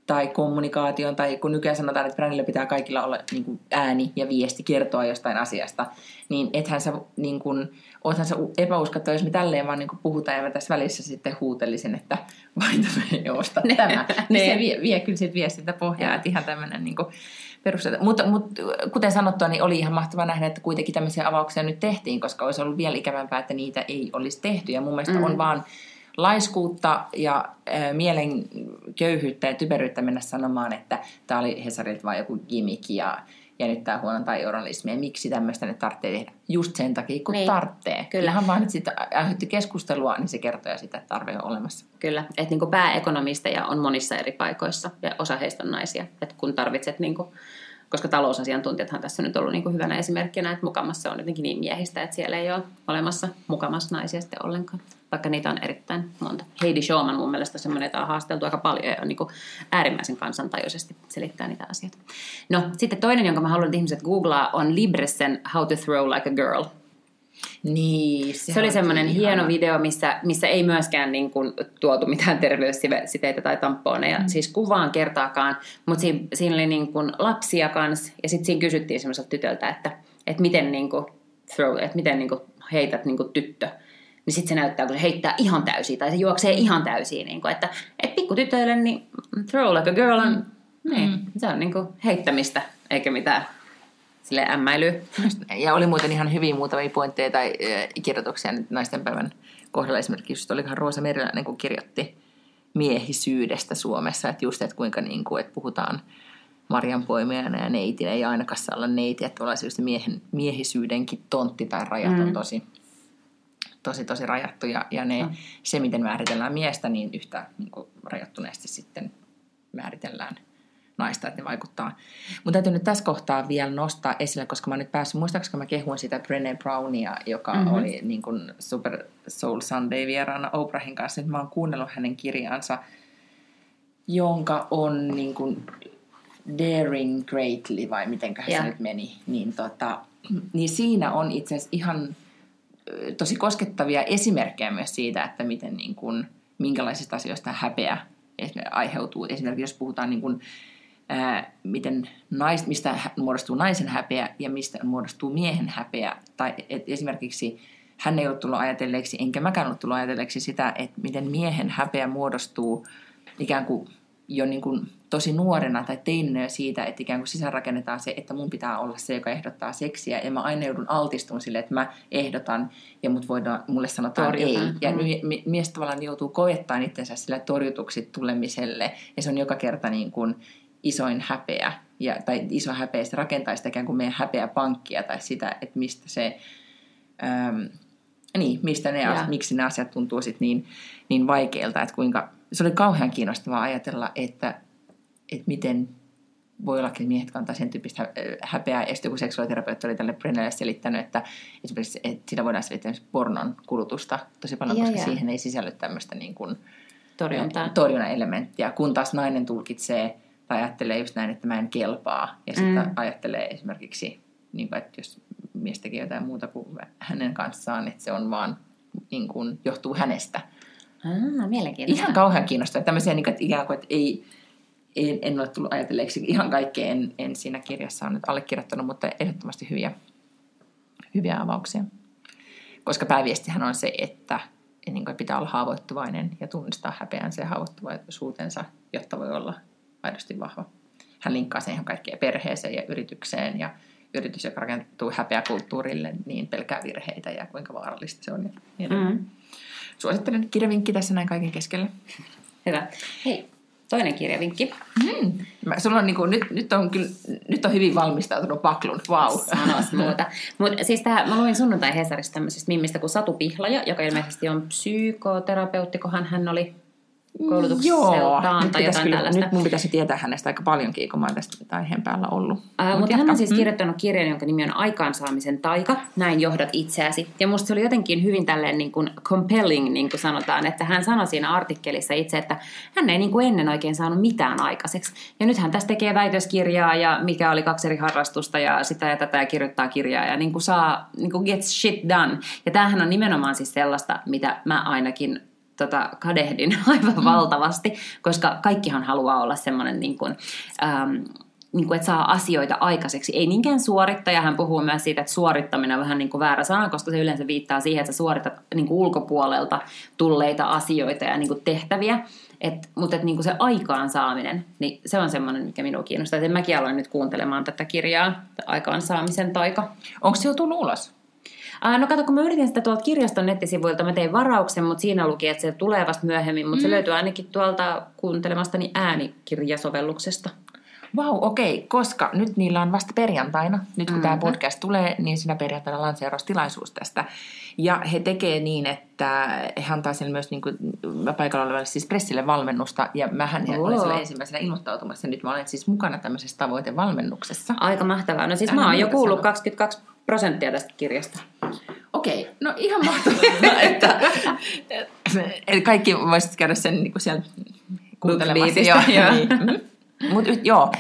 tai kommunikaation, tai kun nykyään sanotaan, että brändillä pitää kaikilla olla niin kuin ääni ja viesti kertoa jostain asiasta, niin ethän sä, niin kuin, oothan sä epäuskottava, jos me tälleen vaan niin kuin puhutaan ja mä tässä välissä sitten huutelisin, että vain ei osta *laughs* tämä. niin se vie, vie kyllä siitä viestintä pohjaa, että ihan tämmöinen niin kuin perusteita. Mutta, mutta kuten sanottua, niin oli ihan mahtava nähdä, että kuitenkin tämmöisiä avauksia nyt tehtiin, koska olisi ollut vielä ikävämpää, että niitä ei olisi tehty. Ja mun mielestä mm. on vaan laiskuutta ja äh, mielen köyhyyttä ja typeryyttä mennä sanomaan, että tämä oli Hesarilta vain joku gimmick ja, ja nyt tämä huonontaa journalismia. Ja miksi tämmöistä nyt tarvitsee tehdä? Just sen takia, kun Niin. tarvitsee. Kyllä. Ihan vaan, että siitä aiheutti keskustelua, niin se kertoo jo sitä, että tarve on olemassa. Kyllä, että niin pääekonomisteja on monissa eri paikoissa ja osa heistä on naisia. Että kun tarvitset, niin kuin, koska talousasiantuntijathan tässä on nyt ollut niin kuin hyvänä esimerkkinä, että mukamassa on jotenkin niin miehistä, että siellä ei ole olemassa mukamassa naisia sitten ollenkaan. Vaikka niitä on erittäin monta. Heidi Showman mun mielestä semmoinen, jota on haasteltu aika paljon ja on niin kuin äärimmäisen kansantajuisesti selittää niitä asioita. No sitten toinen, jonka mä haluan, että ihmiset googlaa, on Libressen How to Throw Like a Girl. Niin, Se oli semmoinen hieno video, missä, missä ei myöskään niin kuin tuotu mitään terveyssiteitä tai tamponeja, mm. siis kuvaan kertaakaan, mutta siinä, siinä oli niin kuin lapsia kanssa, ja sitten siinä kysyttiin semmoiselta tytöltä, että, että miten, niin kuin throw, että miten niin kuin heität niin kuin tyttö. Niin sitten se näyttää, kun se heittää ihan täysiä, tai se juoksee ihan täysiä, niin kuin, että, että pikkutytöille niin throw like a girl on Niin, mm. se on niinku heittämistä, eikä mitään sille ämmäilyä. *laughs* Ja oli muuten ihan hyviä muutamia pointteja tai äh, kirjoituksia nyt naisten päivän kohdalla. Esimerkiksi just olikohan Roosa Meriläinen, kun kirjoitti miehisyydestä Suomessa, että just, että kuinka niin kuin, että puhutaan marjanpoimijana ja neitinä, ei ainakaan saa olla neiti, että ollaan just miehen, miehisyydenkin tontti tai rajat on mm. tosi, tosi, tosi rajattu ja, ja ne, mm. se, miten määritellään miestä, niin yhtä niin kuin rajattuneesti sitten määritellään naista, että ne vaikuttaa. Mutta täytyy nyt tässä kohtaa vielä nostaa esille, koska mä oon nyt päässyt, muistaakseni mä kehuin sitä Brené Brownia, joka mm-hmm. oli niin kuin Super Soul Sunday vieraana Oprahin kanssa. Nyt mä oon kuunnellut hänen kirjaansa, jonka on niin kuin Daring Greatly, vai miten se nyt meni, niin, tota, niin siinä on itse asiassa ihan tosi koskettavia esimerkkejä myös siitä, että miten niin kuin, minkälaisista asioista häpeä aiheutuu. Esimerkiksi jos puhutaan niin kuin, ää, miten nais, mistä muodostuu naisen häpeä ja mistä muodostuu miehen häpeä. Tai et esimerkiksi hän ei ole tullut ajatelleeksi, enkä mäkään ole tullut ajatelleeksi sitä, että miten miehen häpeä muodostuu ikään kuin jo niin kuin tosi nuorena tai teininä siitä, että ikään kuin sisäänrakennetaan se, että mun pitää olla se, joka ehdottaa seksiä. Ja mä aina joudun altistumaan sille, että mä ehdotan ja mut voidaan, mulle sanotaan Torjutaan. ei. Ja mm. mies tavallaan joutuu koettamaan itsensä sillä torjutuksi tulemiselle. Ja se on joka kerta niin kuin isoin häpeä. Ja, tai iso häpeä, se rakentaa sitä ikään kuin meidän häpeä pankkia tai sitä, että mistä se... Äm, niin, mistä ne, asiat, miksi ne asiat tuntuu sit niin, niin vaikeilta, että kuinka, se oli kauhean kiinnostavaa ajatella, että, että miten voi olla, että miehet kantaa sen tyyppistä häpeää. Ja sitten joku seksuaaliterapeutti oli tälle Brennelle selittänyt, että esimerkiksi että sitä voidaan selittää pornon kulutusta tosi paljon, ja, koska ja. siihen ei sisälly tämmöistä niin kuin, torjunnan elementtiä, kun taas nainen tulkitsee tai ajattelee just näin, että mä en kelpaa. Ja sitten mm. ajattelee esimerkiksi, niin kuin, että jos mies tekee jotain muuta kuin hänen kanssaan, että se on vaan niin kuin, johtuu hänestä. Ah, mielenkiintoista. Ihan kauhean kiinnostavaa. Tämmöisiä niin kuin, että ikään kuin, että ei, en, en ole tullut ajatelleeksi. Ihan kaikkea en, en siinä kirjassa ole nyt allekirjoittanut, mutta ehdottomasti hyviä, hyviä avauksia. Koska pääviestihän on se, että, niin kuin, pitää olla haavoittuvainen ja tunnistaa häpeänsä ja haavoittuvaisuutensa, jotta voi olla aidosti vahva. Hän linkkaa sen ihan kaikkeen perheeseen ja yritykseen ja yritys, joka rakentuu häpeäkulttuurille, niin pelkää virheitä ja kuinka vaarallista se on. Ja mm. Suosittelen kirjavinkki tässä näin kaiken keskellä. Hyvä. Hei, toinen kirjavinkki. Mm. Mä, sulla on, niin kuin, nyt, nyt, on kyllä, nyt on hyvin valmistautunut paklun. Wow. Sanois muuta. Mut siis tähän, mä luin sunnuntai Hesarista tämmöisestä mimmistä kuin Satu Pihlaja, joka ilmeisesti on psykoterapeuttikohan hän oli koulutukseltaan Joo, tai jotain kyllä, tällaista. Nyt mun pitäisi tietää hänestä aika paljonkin, kun mä tästä aiheen päällä ollut. Äh, Mut mutta hän on siis mm. kirjoittanut kirjan, jonka nimi on Aikaansaamisen taika, näin johdat itseäsi. Ja musta se oli jotenkin hyvin tälleen niin kuin compelling, niin kuin sanotaan, että hän sanoi siinä artikkelissa itse, että hän ei niin kuin ennen oikein saanut mitään aikaiseksi. Ja nyt hän tässä tekee väitöskirjaa ja mikä oli kaksi eri harrastusta ja sitä ja tätä ja kirjoittaa kirjaa ja niin kuin saa, niin kuin gets shit done. Ja tämähän on nimenomaan siis sellaista, mitä mä ainakin tota, kadehdin *laughs* aivan mm. valtavasti, koska kaikkihan haluaa olla semmoinen niin kuin, ähm, niin kuin, että saa asioita aikaiseksi. Ei niinkään suorittaja, hän puhuu myös siitä, että suorittaminen on vähän niin kuin väärä sana, koska se yleensä viittaa siihen, että sä suoritat niin kuin ulkopuolelta tulleita asioita ja niin kuin tehtäviä. Et, mutta et niin kuin se aikaansaaminen, niin se on semmoinen, mikä minua kiinnostaa. Et mäkin aloin nyt kuuntelemaan tätä kirjaa, aikaansaamisen taika. Onko se jo tullut ulos? Aa, no kato, kun mä yritin sitä tuolta kirjaston nettisivuilta, mä tein varauksen, mutta siinä luki, että se tulee vasta myöhemmin, mutta mm. se löytyy ainakin tuolta kuuntelemastani äänikirjasovelluksesta. Vau, wow, okei, okay. koska nyt niillä on vasta perjantaina, nyt kun mm-hmm. tämä podcast tulee, niin sinä perjantaina lanseeraustilaisuus tästä. Ja he tekee niin, että he antaa sen myös niin kuin, paikalla olevalle siis pressille valmennusta. Ja mähän oh. olen siellä ensimmäisenä ilmoittautumassa. Nyt mä olen siis mukana tämmöisessä tavoitevalmennuksessa. Aika mahtavaa. No siis Tämä mä oon jo kuullut 22 prosenttia tästä kirjasta. Okei, okay. no ihan mahtavaa, *laughs* että, eli kaikki voisit käydä sen niin kuin siellä kuuntelemassa. Joo, joo. Niin. Mm. Mut, joo,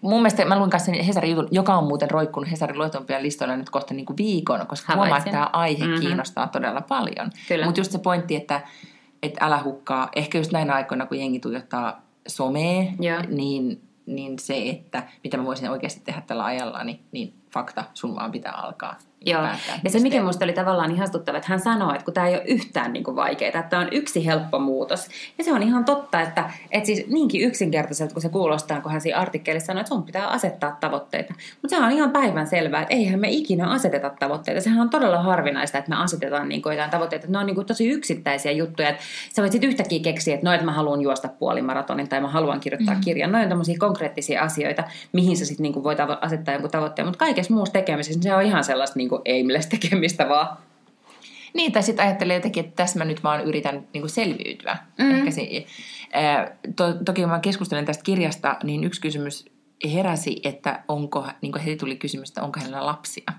mun mielestä mä luin kanssa sen Hesarin jutun, joka on muuten roikkunut Hesarin luetumpia listoilla nyt kohta niin kuin viikon, koska Havaitsin. huomaa, että tämä aihe mm-hmm. kiinnostaa todella paljon. Mutta just se pointti, että, että älä hukkaa, ehkä just näinä aikoina, kun jengi tuijottaa somea, niin, niin se, että mitä mä voisin oikeasti tehdä tällä ajalla, niin, niin fakta, sun vaan pitää alkaa Joo, päättää, ja se mikä minusta oli tavallaan ihastuttava, että hän sanoi, että kun tämä ei ole yhtään niin kuin vaikeaa, että tämä on yksi helppo muutos. Ja se on ihan totta, että, että siis niinkin yksinkertaiselta kun se kuulostaa, kun hän siinä artikkelissa sanoi, että sun pitää asettaa tavoitteita. Mutta se on ihan päivän selvää, että eihän me ikinä aseteta tavoitteita. Sehän on todella harvinaista, että me asetetaan niin kuin jotain tavoitteita. Ne on niin kuin tosi yksittäisiä juttuja, että sä voit sitten yhtäkkiä keksiä, että no, että mä haluan juosta puolimaratonin tai mä haluan kirjoittaa mm. kirjan. Noin on tämmöisiä konkreettisia asioita, mihin sä sitten niin kuin voit asettaa jonkun tavoitteen. Mutta kaikessa muussa tekemisessä niin se on ihan sellaista niin kuin aimless tekemistä vaan. Niin, tai sitten ajattelee jotenkin, että tässä mä nyt vaan yritän niin kuin selviytyä. Mm. Ehkä se, ää, to, toki kun mä keskustelen tästä kirjasta, niin yksi kysymys heräsi, että onko, niin kuin heti tuli kysymys, että onko hänellä lapsia.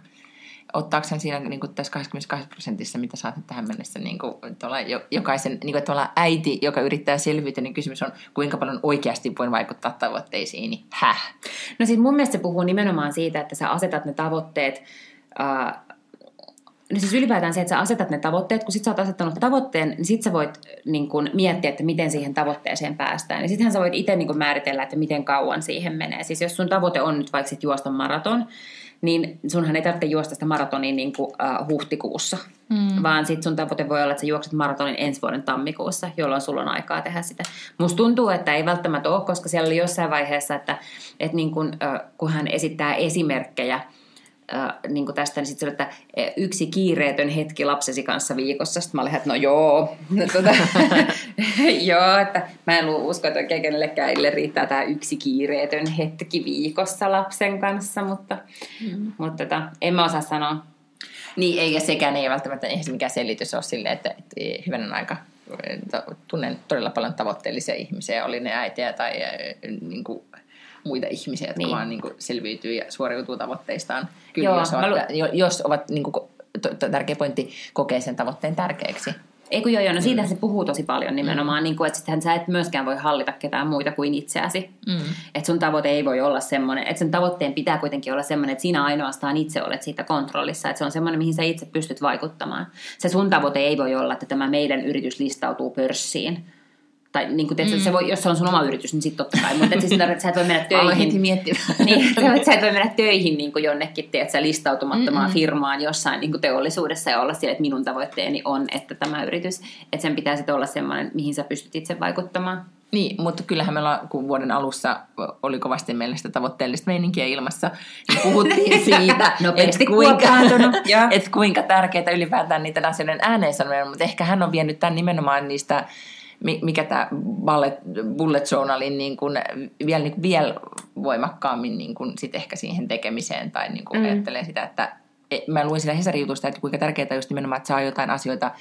Ottaako hän siinä niin kuin tässä 22 prosentissa, mitä sä oot nyt tähän mennessä, niin kuin, tuolla, jo- jokaisen niin kuin, tuolla äiti, joka yrittää selviytyä, niin kysymys on, kuinka paljon oikeasti voin vaikuttaa tavoitteisiin, niin häh? No siis mun mielestä se puhuu nimenomaan siitä, että sä asetat ne tavoitteet, ää, no siis ylipäätään se, että sä asetat ne tavoitteet, kun sit sä oot asettanut tavoitteen, niin sit sä voit niin kun, miettiä, että miten siihen tavoitteeseen päästään. Ja sittenhän sä voit itse niin kun, määritellä, että miten kauan siihen menee. Siis jos sun tavoite on nyt vaikka sit juosta maraton, niin sunhan ei tarvitse juosta sitä maratonia niin kuin, uh, huhtikuussa, mm. vaan sit sun tavoite voi olla, että sä juokset maratonin ensi vuoden tammikuussa, jolloin sulla on aikaa tehdä sitä. Musta tuntuu, että ei välttämättä ole, koska siellä oli jossain vaiheessa, että, että niin kun, uh, kun hän esittää esimerkkejä, äh, niin kuin tästä, niin sitten että yksi kiireetön hetki lapsesi kanssa viikossa. Sitten mä olin, että no joo, *laughs* no, tuota, *laughs* joo, että mä en usko, että oikein kenellekään ille riittää tämä yksi kiireetön hetki viikossa lapsen kanssa, mutta, mm. mutta tota, en mä osaa sanoa. Niin, eikä sekään ei välttämättä, eihän se mikään selitys ole silleen, että, että hyvänen aika to- tunnen todella paljon tavoitteellisia ihmisiä, oli ne äitejä tai niin kuin, muita ihmisiä, jotka Niin. vaan niin kuin, selviytyy ja suoriutuu tavoitteistaan. Kyllä, Joo, jos ovat, lu- jo- jos ovat niin kuin, to- to- tärkeä pointti, kokee sen tavoitteen tärkeäksi. Ei kun joo, joo, no siitä mm. se puhuu tosi paljon nimenomaan, mm. niin kuin, että sittenhän sä et myöskään voi hallita ketään muita kuin itseäsi. Mm. Että sun tavoite ei voi olla semmoinen, että sen tavoitteen pitää kuitenkin olla semmoinen, että sinä ainoastaan itse olet siitä kontrollissa, että se on semmoinen, mihin sä itse pystyt vaikuttamaan. Se sun tavoite ei voi olla, että tämä meidän yritys listautuu pörssiin. Tai niin kuin, mm. se voi, jos se on sun oma yritys, niin sitten totta kai. Mutta et siis että sä et voi mennä *laughs* Aloin heti töihin. miettimään. *laughs* niin, sä, sä et voi mennä töihin niin kuin jonnekin, tiedät, sä listautumattomaan Mm-mm. firmaan jossain niin kuin teollisuudessa ja olla siellä, että minun tavoitteeni on, että tämä yritys, että sen pitää sitten olla semmoinen, mihin sä pystyt itse vaikuttamaan. Niin, mutta kyllähän meillä, kun vuoden alussa oli kovasti meillä sitä tavoitteellista meininkiä ilmassa, niin puhuttiin *laughs* siitä, että kuinka, että kuinka tärkeää ylipäätään niitä asioiden ääneen sanominen, mutta ehkä hän on vienyt tämän nimenomaan niistä, mikä tämä bullet, bullet journalin niin kuin, vielä, niin kuin, vielä voimakkaammin niin kuin, sit ehkä siihen tekemiseen tai niin kuin Mm. ajattelee sitä, että e, mä luin sitä Hesarin jutusta, että kuinka tärkeää on just nimenomaan, että saa jotain asioita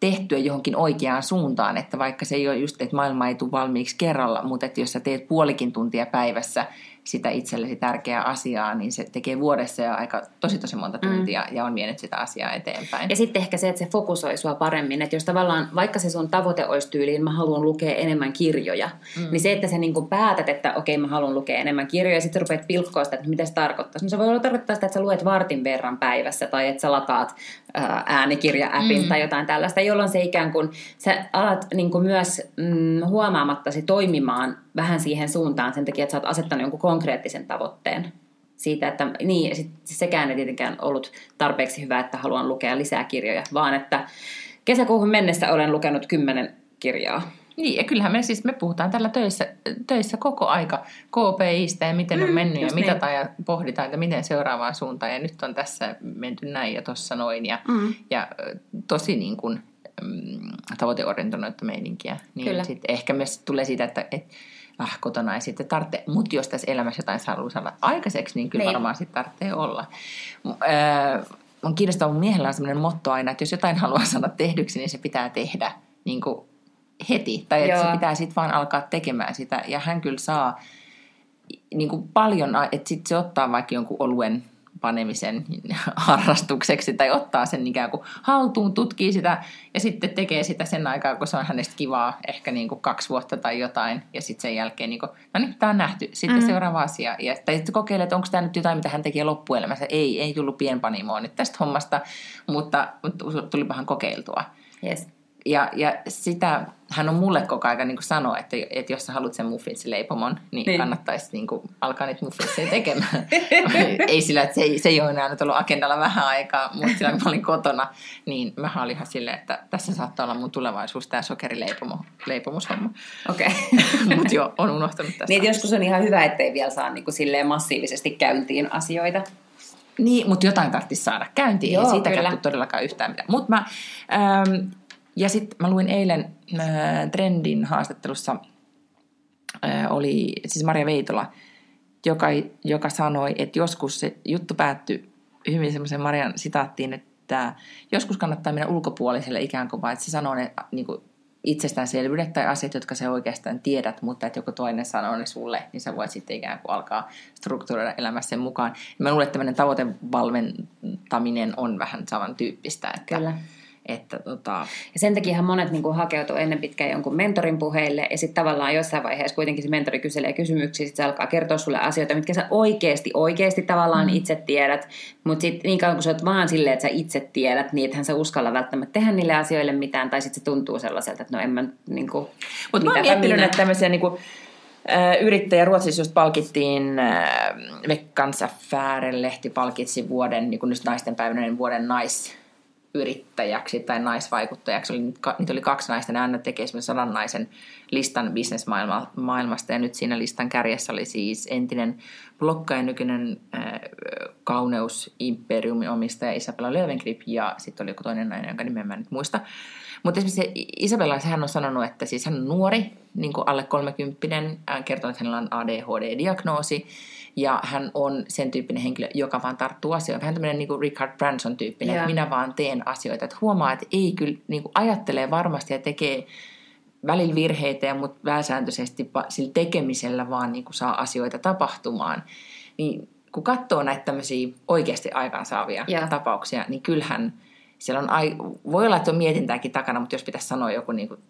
tehtyä johonkin oikeaan suuntaan, että vaikka se ei ole just, että maailma ei tule valmiiksi kerralla, mutta että jos sä teet puolikin tuntia päivässä sitä itsellesi tärkeää asiaa, niin se tekee vuodessa jo aika tosi tosi monta tuntia mm. ja on vienyt sitä asiaa eteenpäin. Ja sitten ehkä se, että se fokusoi sua paremmin, että jos tavallaan, vaikka se sun tavoite olisi tyyliin, mä haluan lukea enemmän kirjoja, mm. niin se, että sä niin päätät, että okei, mä haluan lukea enemmän kirjoja, ja sitten rupeat pilkkoa sitä, että mitä se tarkoittaa. No se voi olla tarkoittaa sitä, että sä luet vartin verran päivässä, tai että sä lataat ää, äänikirja-appin mm. tai jotain tällaista, jolloin se ikään kuin, sä alat niin kuin myös mm, huomaamattasi toimimaan vähän siihen suuntaan sen takia, että sä oot asettanut jonkun konkreettisen tavoitteen siitä, että niin, sit sekään ei tietenkään ollut tarpeeksi hyvä, että haluan lukea lisää kirjoja, vaan että kesäkuuhun mennessä olen lukenut kymmenen kirjaa. Niin, ja kyllähän me siis me puhutaan tällä töissä, töissä koko aika KPIstä ja miten on Mm, mennyt ja niin. mitataan ja pohditaan, että miten seuraavaan suuntaan. Ja nyt on tässä menty näin ja tuossa noin ja, Mm. ja tosi niin kuin, mm, tavoiteorientoinutta meininkiä. Niin Kyllä. sit ehkä myös tulee siitä, että et, ah, kotona ei sitten tarvitse, mutta jos tässä elämässä jotain saa saada aikaiseksi, niin kyllä Niin. varmaan sitten tarvitsee olla. Öö, on kiinnostavaa, mun miehellä on sellainen motto aina, että jos jotain haluaa saada tehdyksi, niin se pitää tehdä niin kuin heti. Tai että Joo. se pitää sitten vaan alkaa tekemään sitä. Ja hän kyllä saa niin kuin paljon, että sitten se ottaa vaikka jonkun oluen panemisen harrastukseksi tai ottaa sen ikään kuin haltuun, tutkii sitä ja sitten tekee sitä sen aikaa, kun se on hänestä kivaa, ehkä niin kuin kaksi vuotta tai jotain ja sitten sen jälkeen, niin kuin, no niin, tämä on nähty, sitten Mm. seuraava asia. Ja, tai sitten kokeilee, että onko tämä nyt jotain, mitä hän tekee loppuelämässä. Ei, ei tullut pienpanimoa nyt tästä hommasta, mutta, mutta tulipahan kokeiltua. Yes. Ja, ja sitä hän on mulle koko ajan niin sanoa, että, että jos sä haluat sen muffinsileipomon, niin, niin. kannattaisi niin kuin, alkaa niitä muffinseja *laughs* tekemään. ei sillä, että se ei, se ei ole enää nyt ollut agendalla vähän aikaa, mutta sillä kun mä olin kotona, niin mä olin ihan silleen, että tässä saattaa olla mun tulevaisuus, tämä sokerileipomo. Okei. *laughs* Okay. mutta joo, on unohtanut tästä. Niin, joskus on ihan hyvä, ettei vielä saa niin kuin, silleen massiivisesti käyntiin asioita. Niin, mutta jotain tarvitsisi saada käyntiin. Joo, ei siitä kyllä. todellakaan yhtään mitään. Mutta mä, ähm, ja sitten mä luin eilen äh, Trendin haastattelussa, äh, oli siis Maria Veitola, joka, joka sanoi, että joskus se juttu päättyi hyvin semmoisen Marian sitaattiin, että joskus kannattaa mennä ulkopuoliselle ikään kuin vaan, että se sanoo ne niin kuin itsestäänselvyydet tai asiat, jotka sä oikeastaan tiedät, mutta että joku toinen sanoo ne sulle, niin sä voit sitten ikään kuin alkaa strukturoida elämässä sen mukaan. Mä luulen, että tämmöinen tavoitevalmentaminen on vähän samantyyppistä. Että, Kyllä että tota... Ja sen takia monet niin hakeutuu ennen pitkään jonkun mentorin puheille, ja sitten tavallaan jossain vaiheessa kuitenkin se mentori kyselee kysymyksiä, sitten se alkaa kertoa sulle asioita, mitkä sä oikeasti, oikeasti tavallaan mm. itse tiedät, mutta sitten niin kauan kun sä oot vaan silleen, että sä itse tiedät, niin ethän sä uskalla välttämättä tehdä niille asioille mitään, tai sitten se tuntuu sellaiselta, että no en mä niin kuin, Mutta mä oon miettinyt minä... että tämmöisiä niin kuin, yrittäjä Ruotsissa just palkittiin, äh, Vekkansa lehti palkitsi vuoden, niin kuin nyt naisten päivänä, vuoden nais yrittäjäksi tai naisvaikuttajaksi. Oli, niitä oli kaksi naista, ne aina tekee sadan naisen listan bisnesmaailmasta ja nyt siinä listan kärjessä oli siis entinen ja nykyinen äh, kauneusimperiumin omistaja Isabella Löwengrip ja sitten oli joku toinen nainen, jonka nimen mä nyt muista. Mutta esimerkiksi Isabella, sehän on sanonut, että siis hän on nuori, niin kuin alle 30 kertonut, että hänellä on ADHD-diagnoosi, ja hän on sen tyyppinen henkilö, joka vaan tarttuu asioihin. Vähän tämmöinen niin kuin Richard Branson tyyppinen, yeah. että minä vaan teen asioita. Että huomaa, että ei kyllä niin kuin ajattelee varmasti ja tekee välillä virheitä, mutta pääsääntöisesti sillä tekemisellä vaan niin kuin saa asioita tapahtumaan. Niin kun katsoo näitä tämmöisiä oikeasti aikaansaavia yeah. tapauksia, niin kyllähän siellä on, ai- voi olla, että on mietintääkin takana, mutta jos pitäisi sanoa joku niin kuin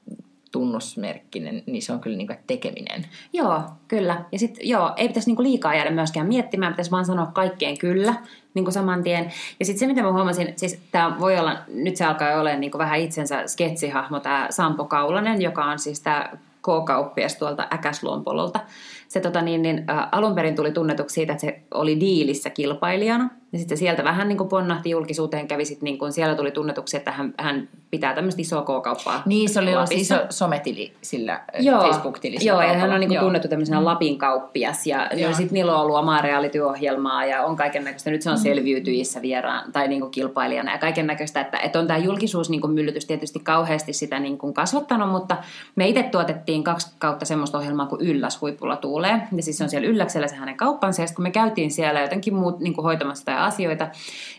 tunnusmerkkinen, niin se on kyllä niin tekeminen. Joo, kyllä. Ja sitten joo, ei pitäisi niin liikaa jäädä myöskään miettimään, pitäisi vaan sanoa kaikkeen kyllä niin kuin saman tien. Ja sitten se, mitä mä huomasin, siis tämä voi olla, nyt se alkaa olla niin vähän itsensä sketsihahmo, tämä Sampo Kaulanen, joka on siis tämä K-kauppias tuolta Äkäsluonpololta. Se tota, niin, niin, ä, alun perin tuli tunnetuksi siitä, että se oli diilissä kilpailijana. Ja sitten sieltä vähän niin kuin ponnahti julkisuuteen, kävi sit, niin kuin, siellä tuli tunnetuksi, että hän, hän pitää tämmöistä isoa K-kauppaa. Niin, se oli ollut iso sometili sillä joo, Facebook-tilissä. Joo, ja hän on niin kuin tunnettu tämmöisenä mm. Lapin kauppias. Ja joo. sitten niillä on ollut omaa reality-ohjelmaa ja on kaiken näköistä. Nyt se on mm. selviytyissä vieraan tai niin kuin kilpailijana ja kaiken näköistä. Että, että on tämä julkisuus niin kuin myllytys tietysti kauheasti sitä niin kuin kasvattanut, mutta me itse tuotettiin kaksi kautta semmoista ohjelmaa kuin Ylläs huipulla tuulee. Ja siis se on siellä Ylläksellä se hänen kauppansa. Ja kun me käytiin siellä jotenkin muut niin kuin hoitamassa asioita,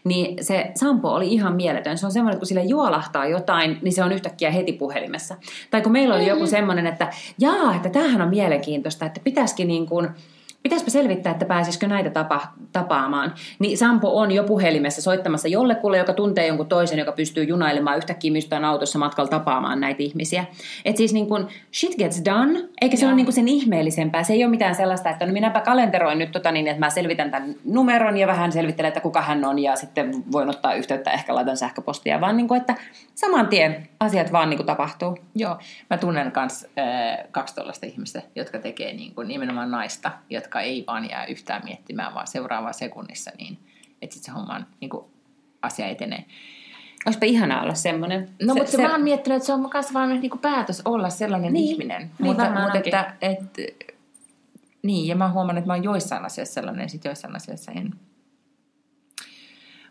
niin se Sampo oli ihan mieletön. Se on semmoinen, että kun sille juolahtaa jotain, niin se on yhtäkkiä heti puhelimessa. Tai kun meillä oli joku mm-hmm. semmoinen, että jaa, että tämähän on mielenkiintoista, että pitäisikin niin kuin, pitäisikö selvittää, että pääsisikö näitä tapa, tapaamaan. Niin Sampo on jo puhelimessa soittamassa jollekulle, joka tuntee jonkun toisen, joka pystyy junailemaan yhtäkkiä mystään autossa matkalla tapaamaan näitä ihmisiä. Et siis niin kuin shit gets done, eikä se Joo. ole niin sen ihmeellisempää. Se ei ole mitään sellaista, että no minäpä kalenteroin nyt tota niin, että mä selvitän tämän numeron ja vähän selvittelen, että kuka hän on ja sitten voin ottaa yhteyttä, ehkä laitan sähköpostia, vaan niin kuin, että saman tien asiat vaan niin tapahtuu. Joo, mä tunnen myös äh, kaksi ihmistä, jotka tekee niin kuin nimenomaan naista, jotka jotka ei vaan jää yhtään miettimään, vaan seuraavaa sekunnissa, niin että sitten se homma niin kuin asia etenee. Olisipa ihanaa olla semmoinen. No, se, mutta se, se... mä oon miettinyt, että se on myös vaan niin kuin päätös olla sellainen niin, ihminen. Niin, mutta, mutta että, että, niin, ja mä huomaan, että mä oon joissain asioissa sellainen, ja sitten joissain asioissa en.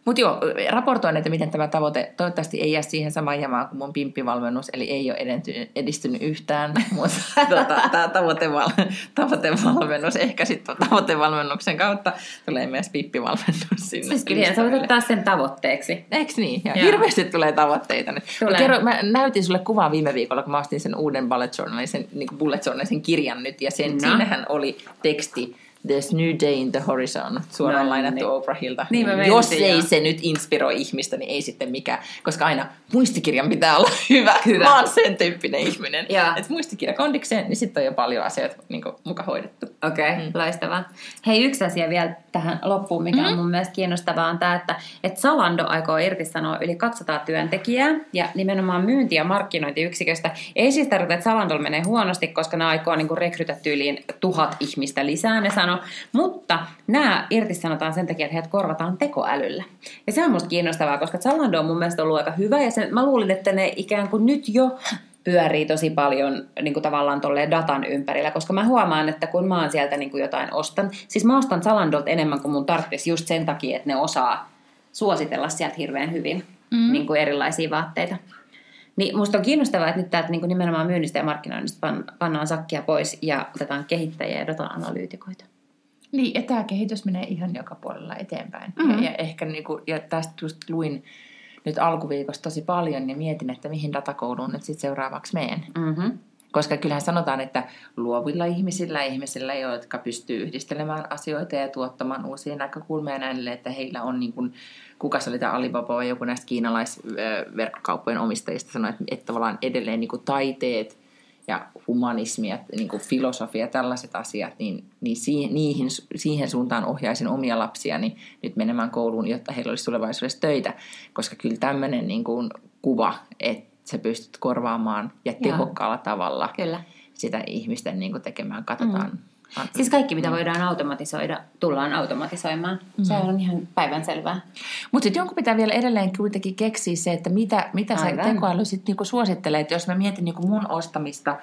Mutta joo, raportoin, että miten tämä tavoite, toivottavasti ei jää siihen samaan jamaan kuin mun pimppivalmennus, eli ei ole edentynyt, edistynyt yhtään, *laughs* mutta tota, tämä tavoiteval, tavoitevalmennus, ehkä sitten tavoitevalmennuksen kautta tulee myös pippivalmennus sinne. Siis kyllä sä voit ottaa sen tavoitteeksi. Eikö niin? Ja hirveästi tulee tavoitteita nyt. Tulee. Mä, kerro, mä näytin sulle kuvaa viime viikolla, kun mä ostin sen uuden bullet journalin, sen, niin bullet journalin, sen kirjan nyt, ja sen, no. siinähän oli teksti, There's new day in the horizon, suoraan No lainattu niin. Oprahilta. Niin mä Jos ei joo. se nyt inspiroi ihmistä, niin ei sitten mikään. Koska aina muistikirjan pitää olla *laughs* hyvä. Hyvä. Mä oon sen tyyppinen ihminen. Että muistikirja kondikseen, niin sitten on jo paljon asioita niin muka hoidettu. Okei, okay, mm. loistavaa. Hei, yksi asia vielä tähän loppuun, mikä mm. on mun mielestä kiinnostavaa, on tämä, että, että Zalando aikoo irtisanoa yli 200 työntekijää ja nimenomaan myynti- ja markkinointiyksiköstä. Ei siis tarkoita, että Zalandolla menee huonosti, koska ne aikoo niin rekrytä tyyliin tuhat ihmistä lisää, ne sano. Mutta nämä irtisanotaan sen takia, että heidät korvataan tekoälyllä. Ja se on musta kiinnostavaa, koska Zalando on mun mielestä ollut aika hyvä ja sen, mä luulin, että ne ikään kuin nyt jo pyörii tosi paljon niin kuin tavallaan tolleen datan ympärillä, koska mä huomaan, että kun mä oon sieltä niin kuin jotain ostan, siis mä ostan Zalandolta enemmän kuin mun tarvitsisi just sen takia, että ne osaa suositella sieltä hirveän hyvin mm. niin kuin erilaisia vaatteita. Niin musta on kiinnostavaa, että nyt täältä niin kuin nimenomaan myynnistä ja markkinoinnista pan, pannaan sakkia pois ja otetaan kehittäjiä ja data-analyytikoita. Niin, ja tämä kehitys menee ihan joka puolella eteenpäin. Mhm. Mm-hmm. Ja, ehkä niinku, ja tästä just luin nyt alkuviikosta tosi paljon ja mietin, että mihin datakouluun nyt sitten seuraavaksi meen. Mm-hmm. Koska kyllähän sanotaan, että luovilla ihmisillä, ihmisillä, jotka pystyy yhdistelemään asioita ja tuottamaan uusia näkökulmia näin, että heillä on niin kuin, kuka se oli tämä Alibaba vai joku näistä kiinalaisverkkokauppojen omistajista sanoi, että, että tavallaan edelleen niin kuin taiteet ja humanismi ja niin kuin filosofia ja tällaiset asiat, niin, niin siihen, niihin, siihen suuntaan ohjaisin omia lapsiani nyt menemään kouluun, jotta heillä olisi tulevaisuudessa töitä. Koska kyllä tämmöinen niin kuin kuva, että sä pystyt korvaamaan ja Joo. tehokkaalla tavalla Kyllä. sitä ihmisten niin kuin tekemään, katsotaan. Mm. Siis kaikki, mitä voidaan automatisoida, tullaan automatisoimaan. Mm. Se on ihan päivänselvää. Mutta sitten jonkun pitää vielä edelleen kuitenkin keksiä se, että mitä, mitä se tekoäly sitten niinku suosittelee. Että jos mä mietin niinku mun ostamista,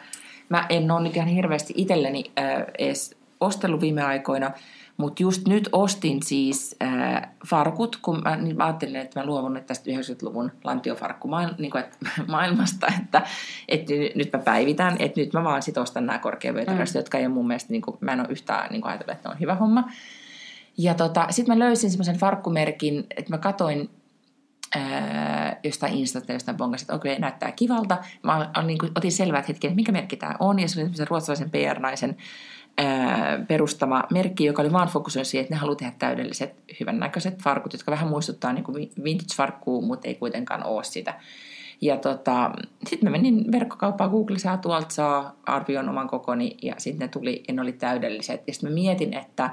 mä en ole nyt ihan hirveästi itselleni äh, edes ostellut viime aikoina, mutta just nyt ostin siis äh, farkut, kun mä, niin mä ajattelin, että mä luovun nyt tästä 90-luvun lantiofarkkumaailmasta, niin että, *laughs* maailmasta, että, että nyt mä päivitän, että nyt mä vaan sit ostan nämä korkeavyötäröistä, mm. jotka ei ole mun mielestä, niin kuin, mä en ole yhtään niin kuin ajatellut, että ne on hyvä homma. Ja tota, sitten mä löysin semmoisen farkkumerkin, että mä katoin ää, jostain Instasta, jostain bongasin, että okei, näyttää kivalta. Mä on, on, niin kuin, otin selvää, että hetken, että mikä merkki tämä on. Ja se oli semmoisen ruotsalaisen PR-naisen ää, perustama merkki, joka oli vaan fokusoinut siihen, että ne haluaa tehdä täydelliset, hyvännäköiset farkut, jotka vähän muistuttaa niin kuin vintage-farkkuu, mutta ei kuitenkaan ole sitä. Ja tota, sitten mä menin verkkokauppaan, Google saa tuolta saa arvion oman kokoni ja sitten ne tuli ja ne oli täydelliset. Ja sitten mä mietin, että,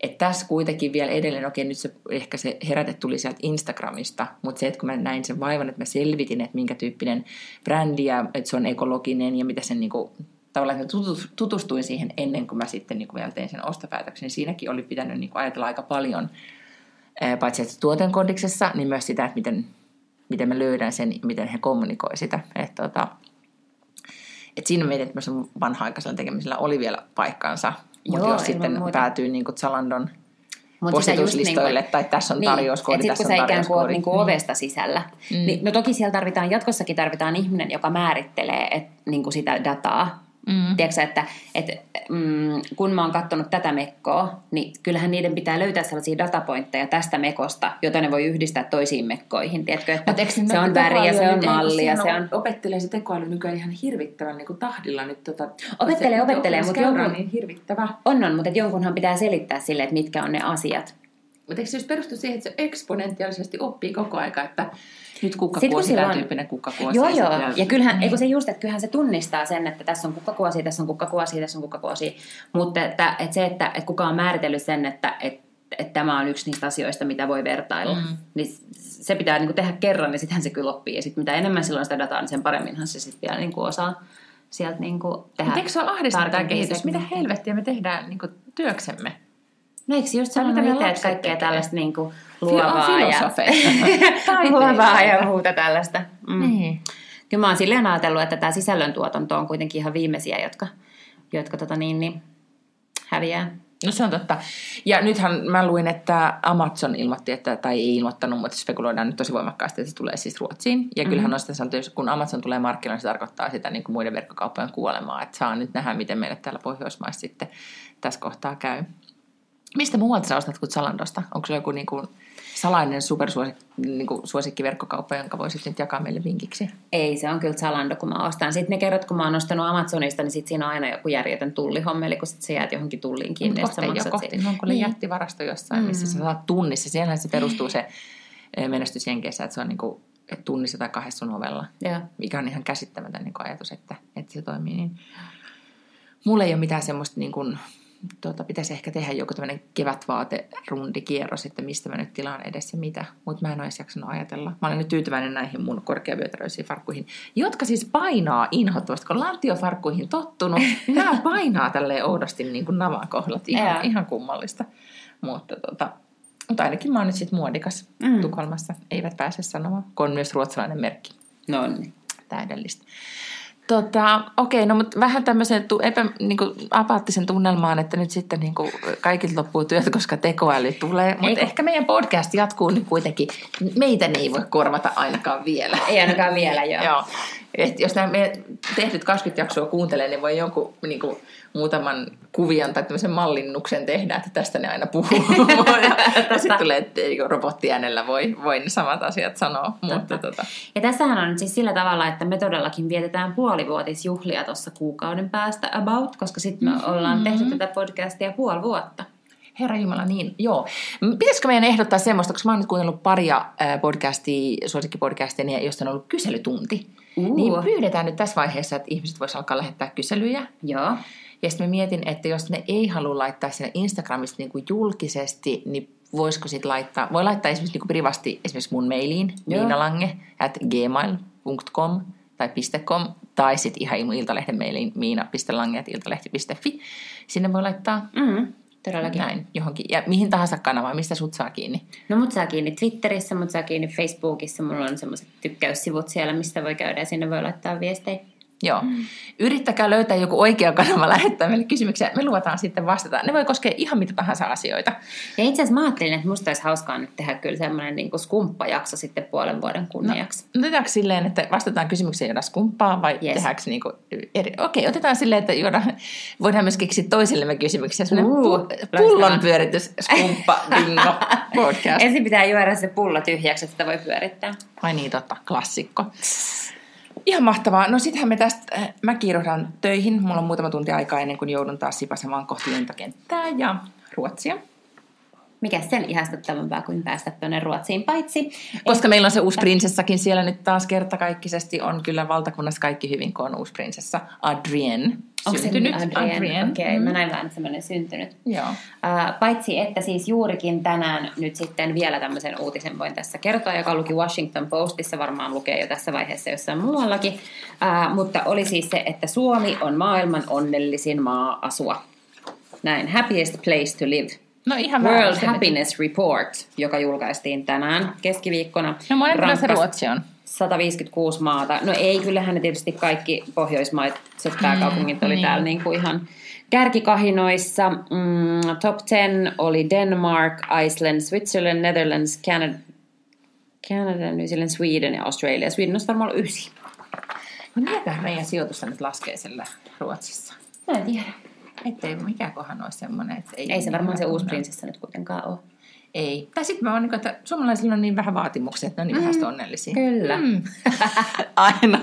että tässä kuitenkin vielä edelleen, okei nyt se, ehkä se heräte tuli sieltä Instagramista, mutta se, että kun mä näin sen vaivan, että mä selvitin, että minkä tyyppinen brändi ja että se on ekologinen ja mitä sen niinku, tavallaan että tutustuin siihen ennen kuin mä sitten niinku vielä tein sen ostopäätöksen, niin siinäkin oli pitänyt niinku ajatella aika paljon, ää, paitsi että tuoten kodiksessa, niin myös sitä, että miten, miten mä löydän sen, miten he kommunikoi sitä. Että tota, et siinä mietin, että myös vanha-aikaisella tekemisellä oli vielä paikkansa, mutta jos sitten muuta. päätyy niin kuin Zalandon Mut postituslistoille, niinku, tai tässä on niin, tarjouskoodi, tässä kun on sä ikään kuin oot tarjouskoodi. niinku ovesta sisällä. Mm. Niin, no toki siellä tarvitaan, jatkossakin tarvitaan ihminen, joka määrittelee et, niinku sitä dataa. Mm. Tiedätkö, että et, mm, kun mä oon katsonut tätä mekkoa, niin kyllähän niiden pitää löytää sellaisia datapointteja tästä mekosta, jota ne voi yhdistää toisiin mekkoihin. Tiedätkö, että Mut se on väri ja se on malli ja se on... Opettelee se tekoäly nykyään ihan hirvittävän niin kuin tahdilla nyt. Tota, Opettelee, se, opettelee, mut oppimiskäyrä on jonkun- niin hirvittävä. On, on, mutta jonkunhan pitää selittää sille, että mitkä on ne asiat. Mutta eikö se just perustu siihen, että se eksponentiaalisesti oppii koko aika, että nyt kukkakuosi, sillä tämä on- tyyppinen kukkakuosi. Joo, ja joo. sitten- Ja kyllähän, Niin. eikö se just, että kyllähän se tunnistaa sen, että tässä on kukkakuosi, tässä on kukkakuosi, tässä on kukkakuosi. Mutta että, että se, että, että kuka on määritellyt sen, että, että, että tämä on yksi niistä asioista, mitä voi vertailla, mm. niin se pitää niin kuin tehdä kerran, niin sittenhän se kyllä oppii. Ja sitten mitä enemmän silloin sitä dataa, niin sen paremminhan se sitten vielä niin kuin osaa sieltä niin kuin tehdä. Mutta eikö se ole ahdistanut tämä kehitys? Mitä helvettiä me tehdään niin kuin työksemme? No eikö just Tai mitä lapset kaikkea tekee? tällaista niin kuin luovaa ja, *laughs* luovaa ja muuta tällaista. Mm. Niin. Kyllä mä oon silleen ajatellut, että tämä sisällöntuotanto on kuitenkin ihan viimeisiä, jotka, jotka tota niin, niin, häviää. No se on totta. Ja nythän mä luin, että Amazon ilmoitti, että, tai ei ilmoittanut, mutta spekuloidaan nyt tosi voimakkaasti, että se tulee siis Ruotsiin. Ja kyllähän mm-hmm. on sitä sanottu, kun Amazon tulee markkinoille, se tarkoittaa sitä niin kuin muiden verkkokauppojen kuolemaa. Että saa nyt nähdä, miten meille täällä Pohjoismaissa sitten tässä kohtaa käy. Mistä muualta sä ostat kuin Zalandosta? Onko se joku niin kuin salainen supersuosikki niin suosikkiverkkokauppa, jonka voisit nyt jakaa meille vinkiksi? Ei, se on kyllä Zalando, kun mä ostan. Sitten ne kerrot, kun mä oon ostanut Amazonista, niin sit siinä on aina joku järjetön tullihommeli, kun sit sä jäät johonkin tulliin kiinni. ja ei ole maksat kohti. siitä. On kuule Niin. jättivarasto jossain, missä sä saat tunnissa. Siellähän se perustuu se eh, menestys Jenkeissä, että se on niin kuin, tunnissa tai kahdessa sun ovella. Mikä on ihan käsittämätön niin ajatus, että, että se toimii. Niin. Mulla ei ole mitään semmoista, niin kuin, tuota, pitäisi ehkä tehdä joku tämmöinen kevätvaaterundikierros, että mistä mä nyt tilaan edes ja mitä. Mutta mä en ole edes jaksanut ajatella. Mä olen nyt tyytyväinen näihin mun korkeavyötäröisiin farkkuihin, jotka siis painaa inhottavasti. Kun lantiofarkkuihin tottunut, *laughs* niin nämä painaa tälleen oudosti niin kuin navan kohdat. Ihan, ihan kummallista. Mutta, tota, mutta ainakin mä oon nyt sitten muodikas mm. Tukholmassa. Eivät pääse sanomaan, kun on myös ruotsalainen merkki No niin. täydellistä. Tota, okei, no mutta vähän tämmöisen tu, epä, niin kuin apaattisen tunnelmaan, että nyt sitten niin kuin kaikilta loppuu työt, koska tekoäly tulee. Mutta ehkä meidän podcast jatkuu nyt kuitenkin. Meitä ne ei voi korvata ainakaan vielä. Ei ainakaan vielä, joo. Joo. Et jos nämä tehdyt 20 jaksoa kuuntelee, niin voi jonkun niin kuin, muutaman kuvion tai tämmöisen mallinnuksen tehdä, että tästä ne aina puhuu. *laughs* ja sitten tulee, että ei, robottiäänellä voi, voi ne samat asiat sanoa. Mutta, tota, Ja tässähän on nyt siis sillä tavalla, että me todellakin vietetään puolivuotisjuhlia tuossa kuukauden päästä about, koska sitten me ollaan tehty tätä podcastia puoli vuotta. Herra Jumala, niin, joo. Pitäisikö meidän ehdottaa semmoista, koska mä oon nyt kuunnellut paria podcastia, suosikkipodcastia, niin josta on ollut kyselytunti. Uu. Niin pyydetään nyt tässä vaiheessa, että ihmiset voisivat alkaa lähettää kyselyjä. Joo. Ja sitten mä mietin, että jos ne ei halua laittaa sinne Instagramista niin kuin julkisesti, niin voisiko sitten laittaa, voi laittaa esimerkiksi niin kuin privasti esimerkiksi mun mailiin, miinalange at gmail.com tai .com, tai sitten ihan iltalehden mailiin miina.lange at iltalehti.fi. Sinne voi laittaa Mm, todellakin. näin johonkin, ja mihin tahansa kanavaan, mistä sut saa kiinni. No mut saa kiinni Twitterissä, mut saa kiinni Facebookissa. Mulla on semmoiset tykkäyssivut siellä, mistä voi käydä ja sinne voi laittaa viestejä. Joo. Yrittäkää löytää joku oikea kanava lähettää meille kysymyksiä. Me luvataan sitten vastata. Ne voi koskea ihan mitä tahansa asioita. Ja itse asiassa mä ajattelin, että musta olisi hauskaa nyt tehdä kyllä semmoinen niin skumppajakso sitten puolen vuoden kunniaksi. No, otetaanko silleen, että vastataan kysymykseen joda skumppaa vai Yes. tehdäänkö niinku eri... Okei, otetaan silleen, että juoda... voidaan myös keksiä toisillemme kysymyksiä. Semmoinen Uu, pu- pullon pyöritys, skumppa, bingo, *laughs* podcast. Ensin pitää juoda se pullo tyhjäksi, että sitä voi pyörittää. Ai niin, totta, klassikko. Ihan mahtavaa. No sittenhän me tästä, äh, mä kiiruhdan töihin. Mulla on muutama tunti aikaa ennen kuin joudun taas sipasemaan kohti lentokenttää ja Ruotsia. Mikä sen ihastuttavampaa kuin päästä tuonne Ruotsiin, paitsi... Koska meillä on se uusi prinsessakin siellä nyt taas kertakaikkisesti. On kyllä valtakunnassa kaikki hyvin, kun on uusi prinsessa Adrienne Onko se syntynyt. Adrienne? Okei, okay, Mm. mä näin vaan semmoinen syntynyt. Joo. Uh, paitsi, että siis juurikin tänään nyt sitten vielä tämmöisen uutisen voin tässä kertoa, joka luki Washington Postissa, varmaan lukee jo tässä vaiheessa jossain muuallakin. Uh, mutta oli siis se, että Suomi on maailman onnellisin maa asua. Näin, happiest place to live. No ihan World väärästi. Happiness Report, joka julkaistiin tänään keskiviikkona. No monen se Ruotsi on. 156 maata. No ei, kyllähän ne tietysti kaikki Pohjoismaat, pääkaupungit oli niin. täällä niinku ihan kärkikahinoissa. Mm, top 10 oli Denmark, Iceland, Switzerland, Netherlands, Canada, Canada, New Zealand, Sweden ja Australia. Sweden on varmaan ollut ysi. No mitähän meidän sijoitusta nyt laskee sillä Ruotsissa? Mä en tiedä. Ettei mikäkohan olisi semmoinen, että ei... Ei se varmaan se niin uusi prinsessa nyt kuitenkaan ole. Ei. Tai sitten mä oon niin, että suomalaisilla on niin vähän vaatimuksia, että ne on niin vähästä onnellisia. Kyllä. Mm. *laughs* Aina.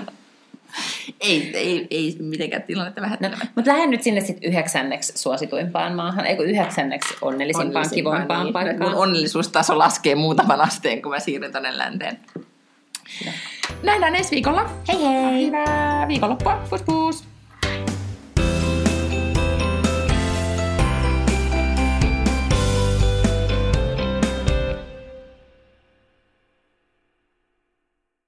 ei, ei, ei mitenkään tilannetta No, vähättelemään. mutta lähden nyt sinne sitten yhdeksänneksi suosituimpaan maahan, eikö yhdeksänneksi onnellisimpaan, kivoimpaan niin. paikkaan. Mun onnellisuustaso laskee muutaman asteen, kun mä siirryn tonne länteen. Nähdään ensi viikolla. Hei hei! Hyvää viikonloppua. Pus pus.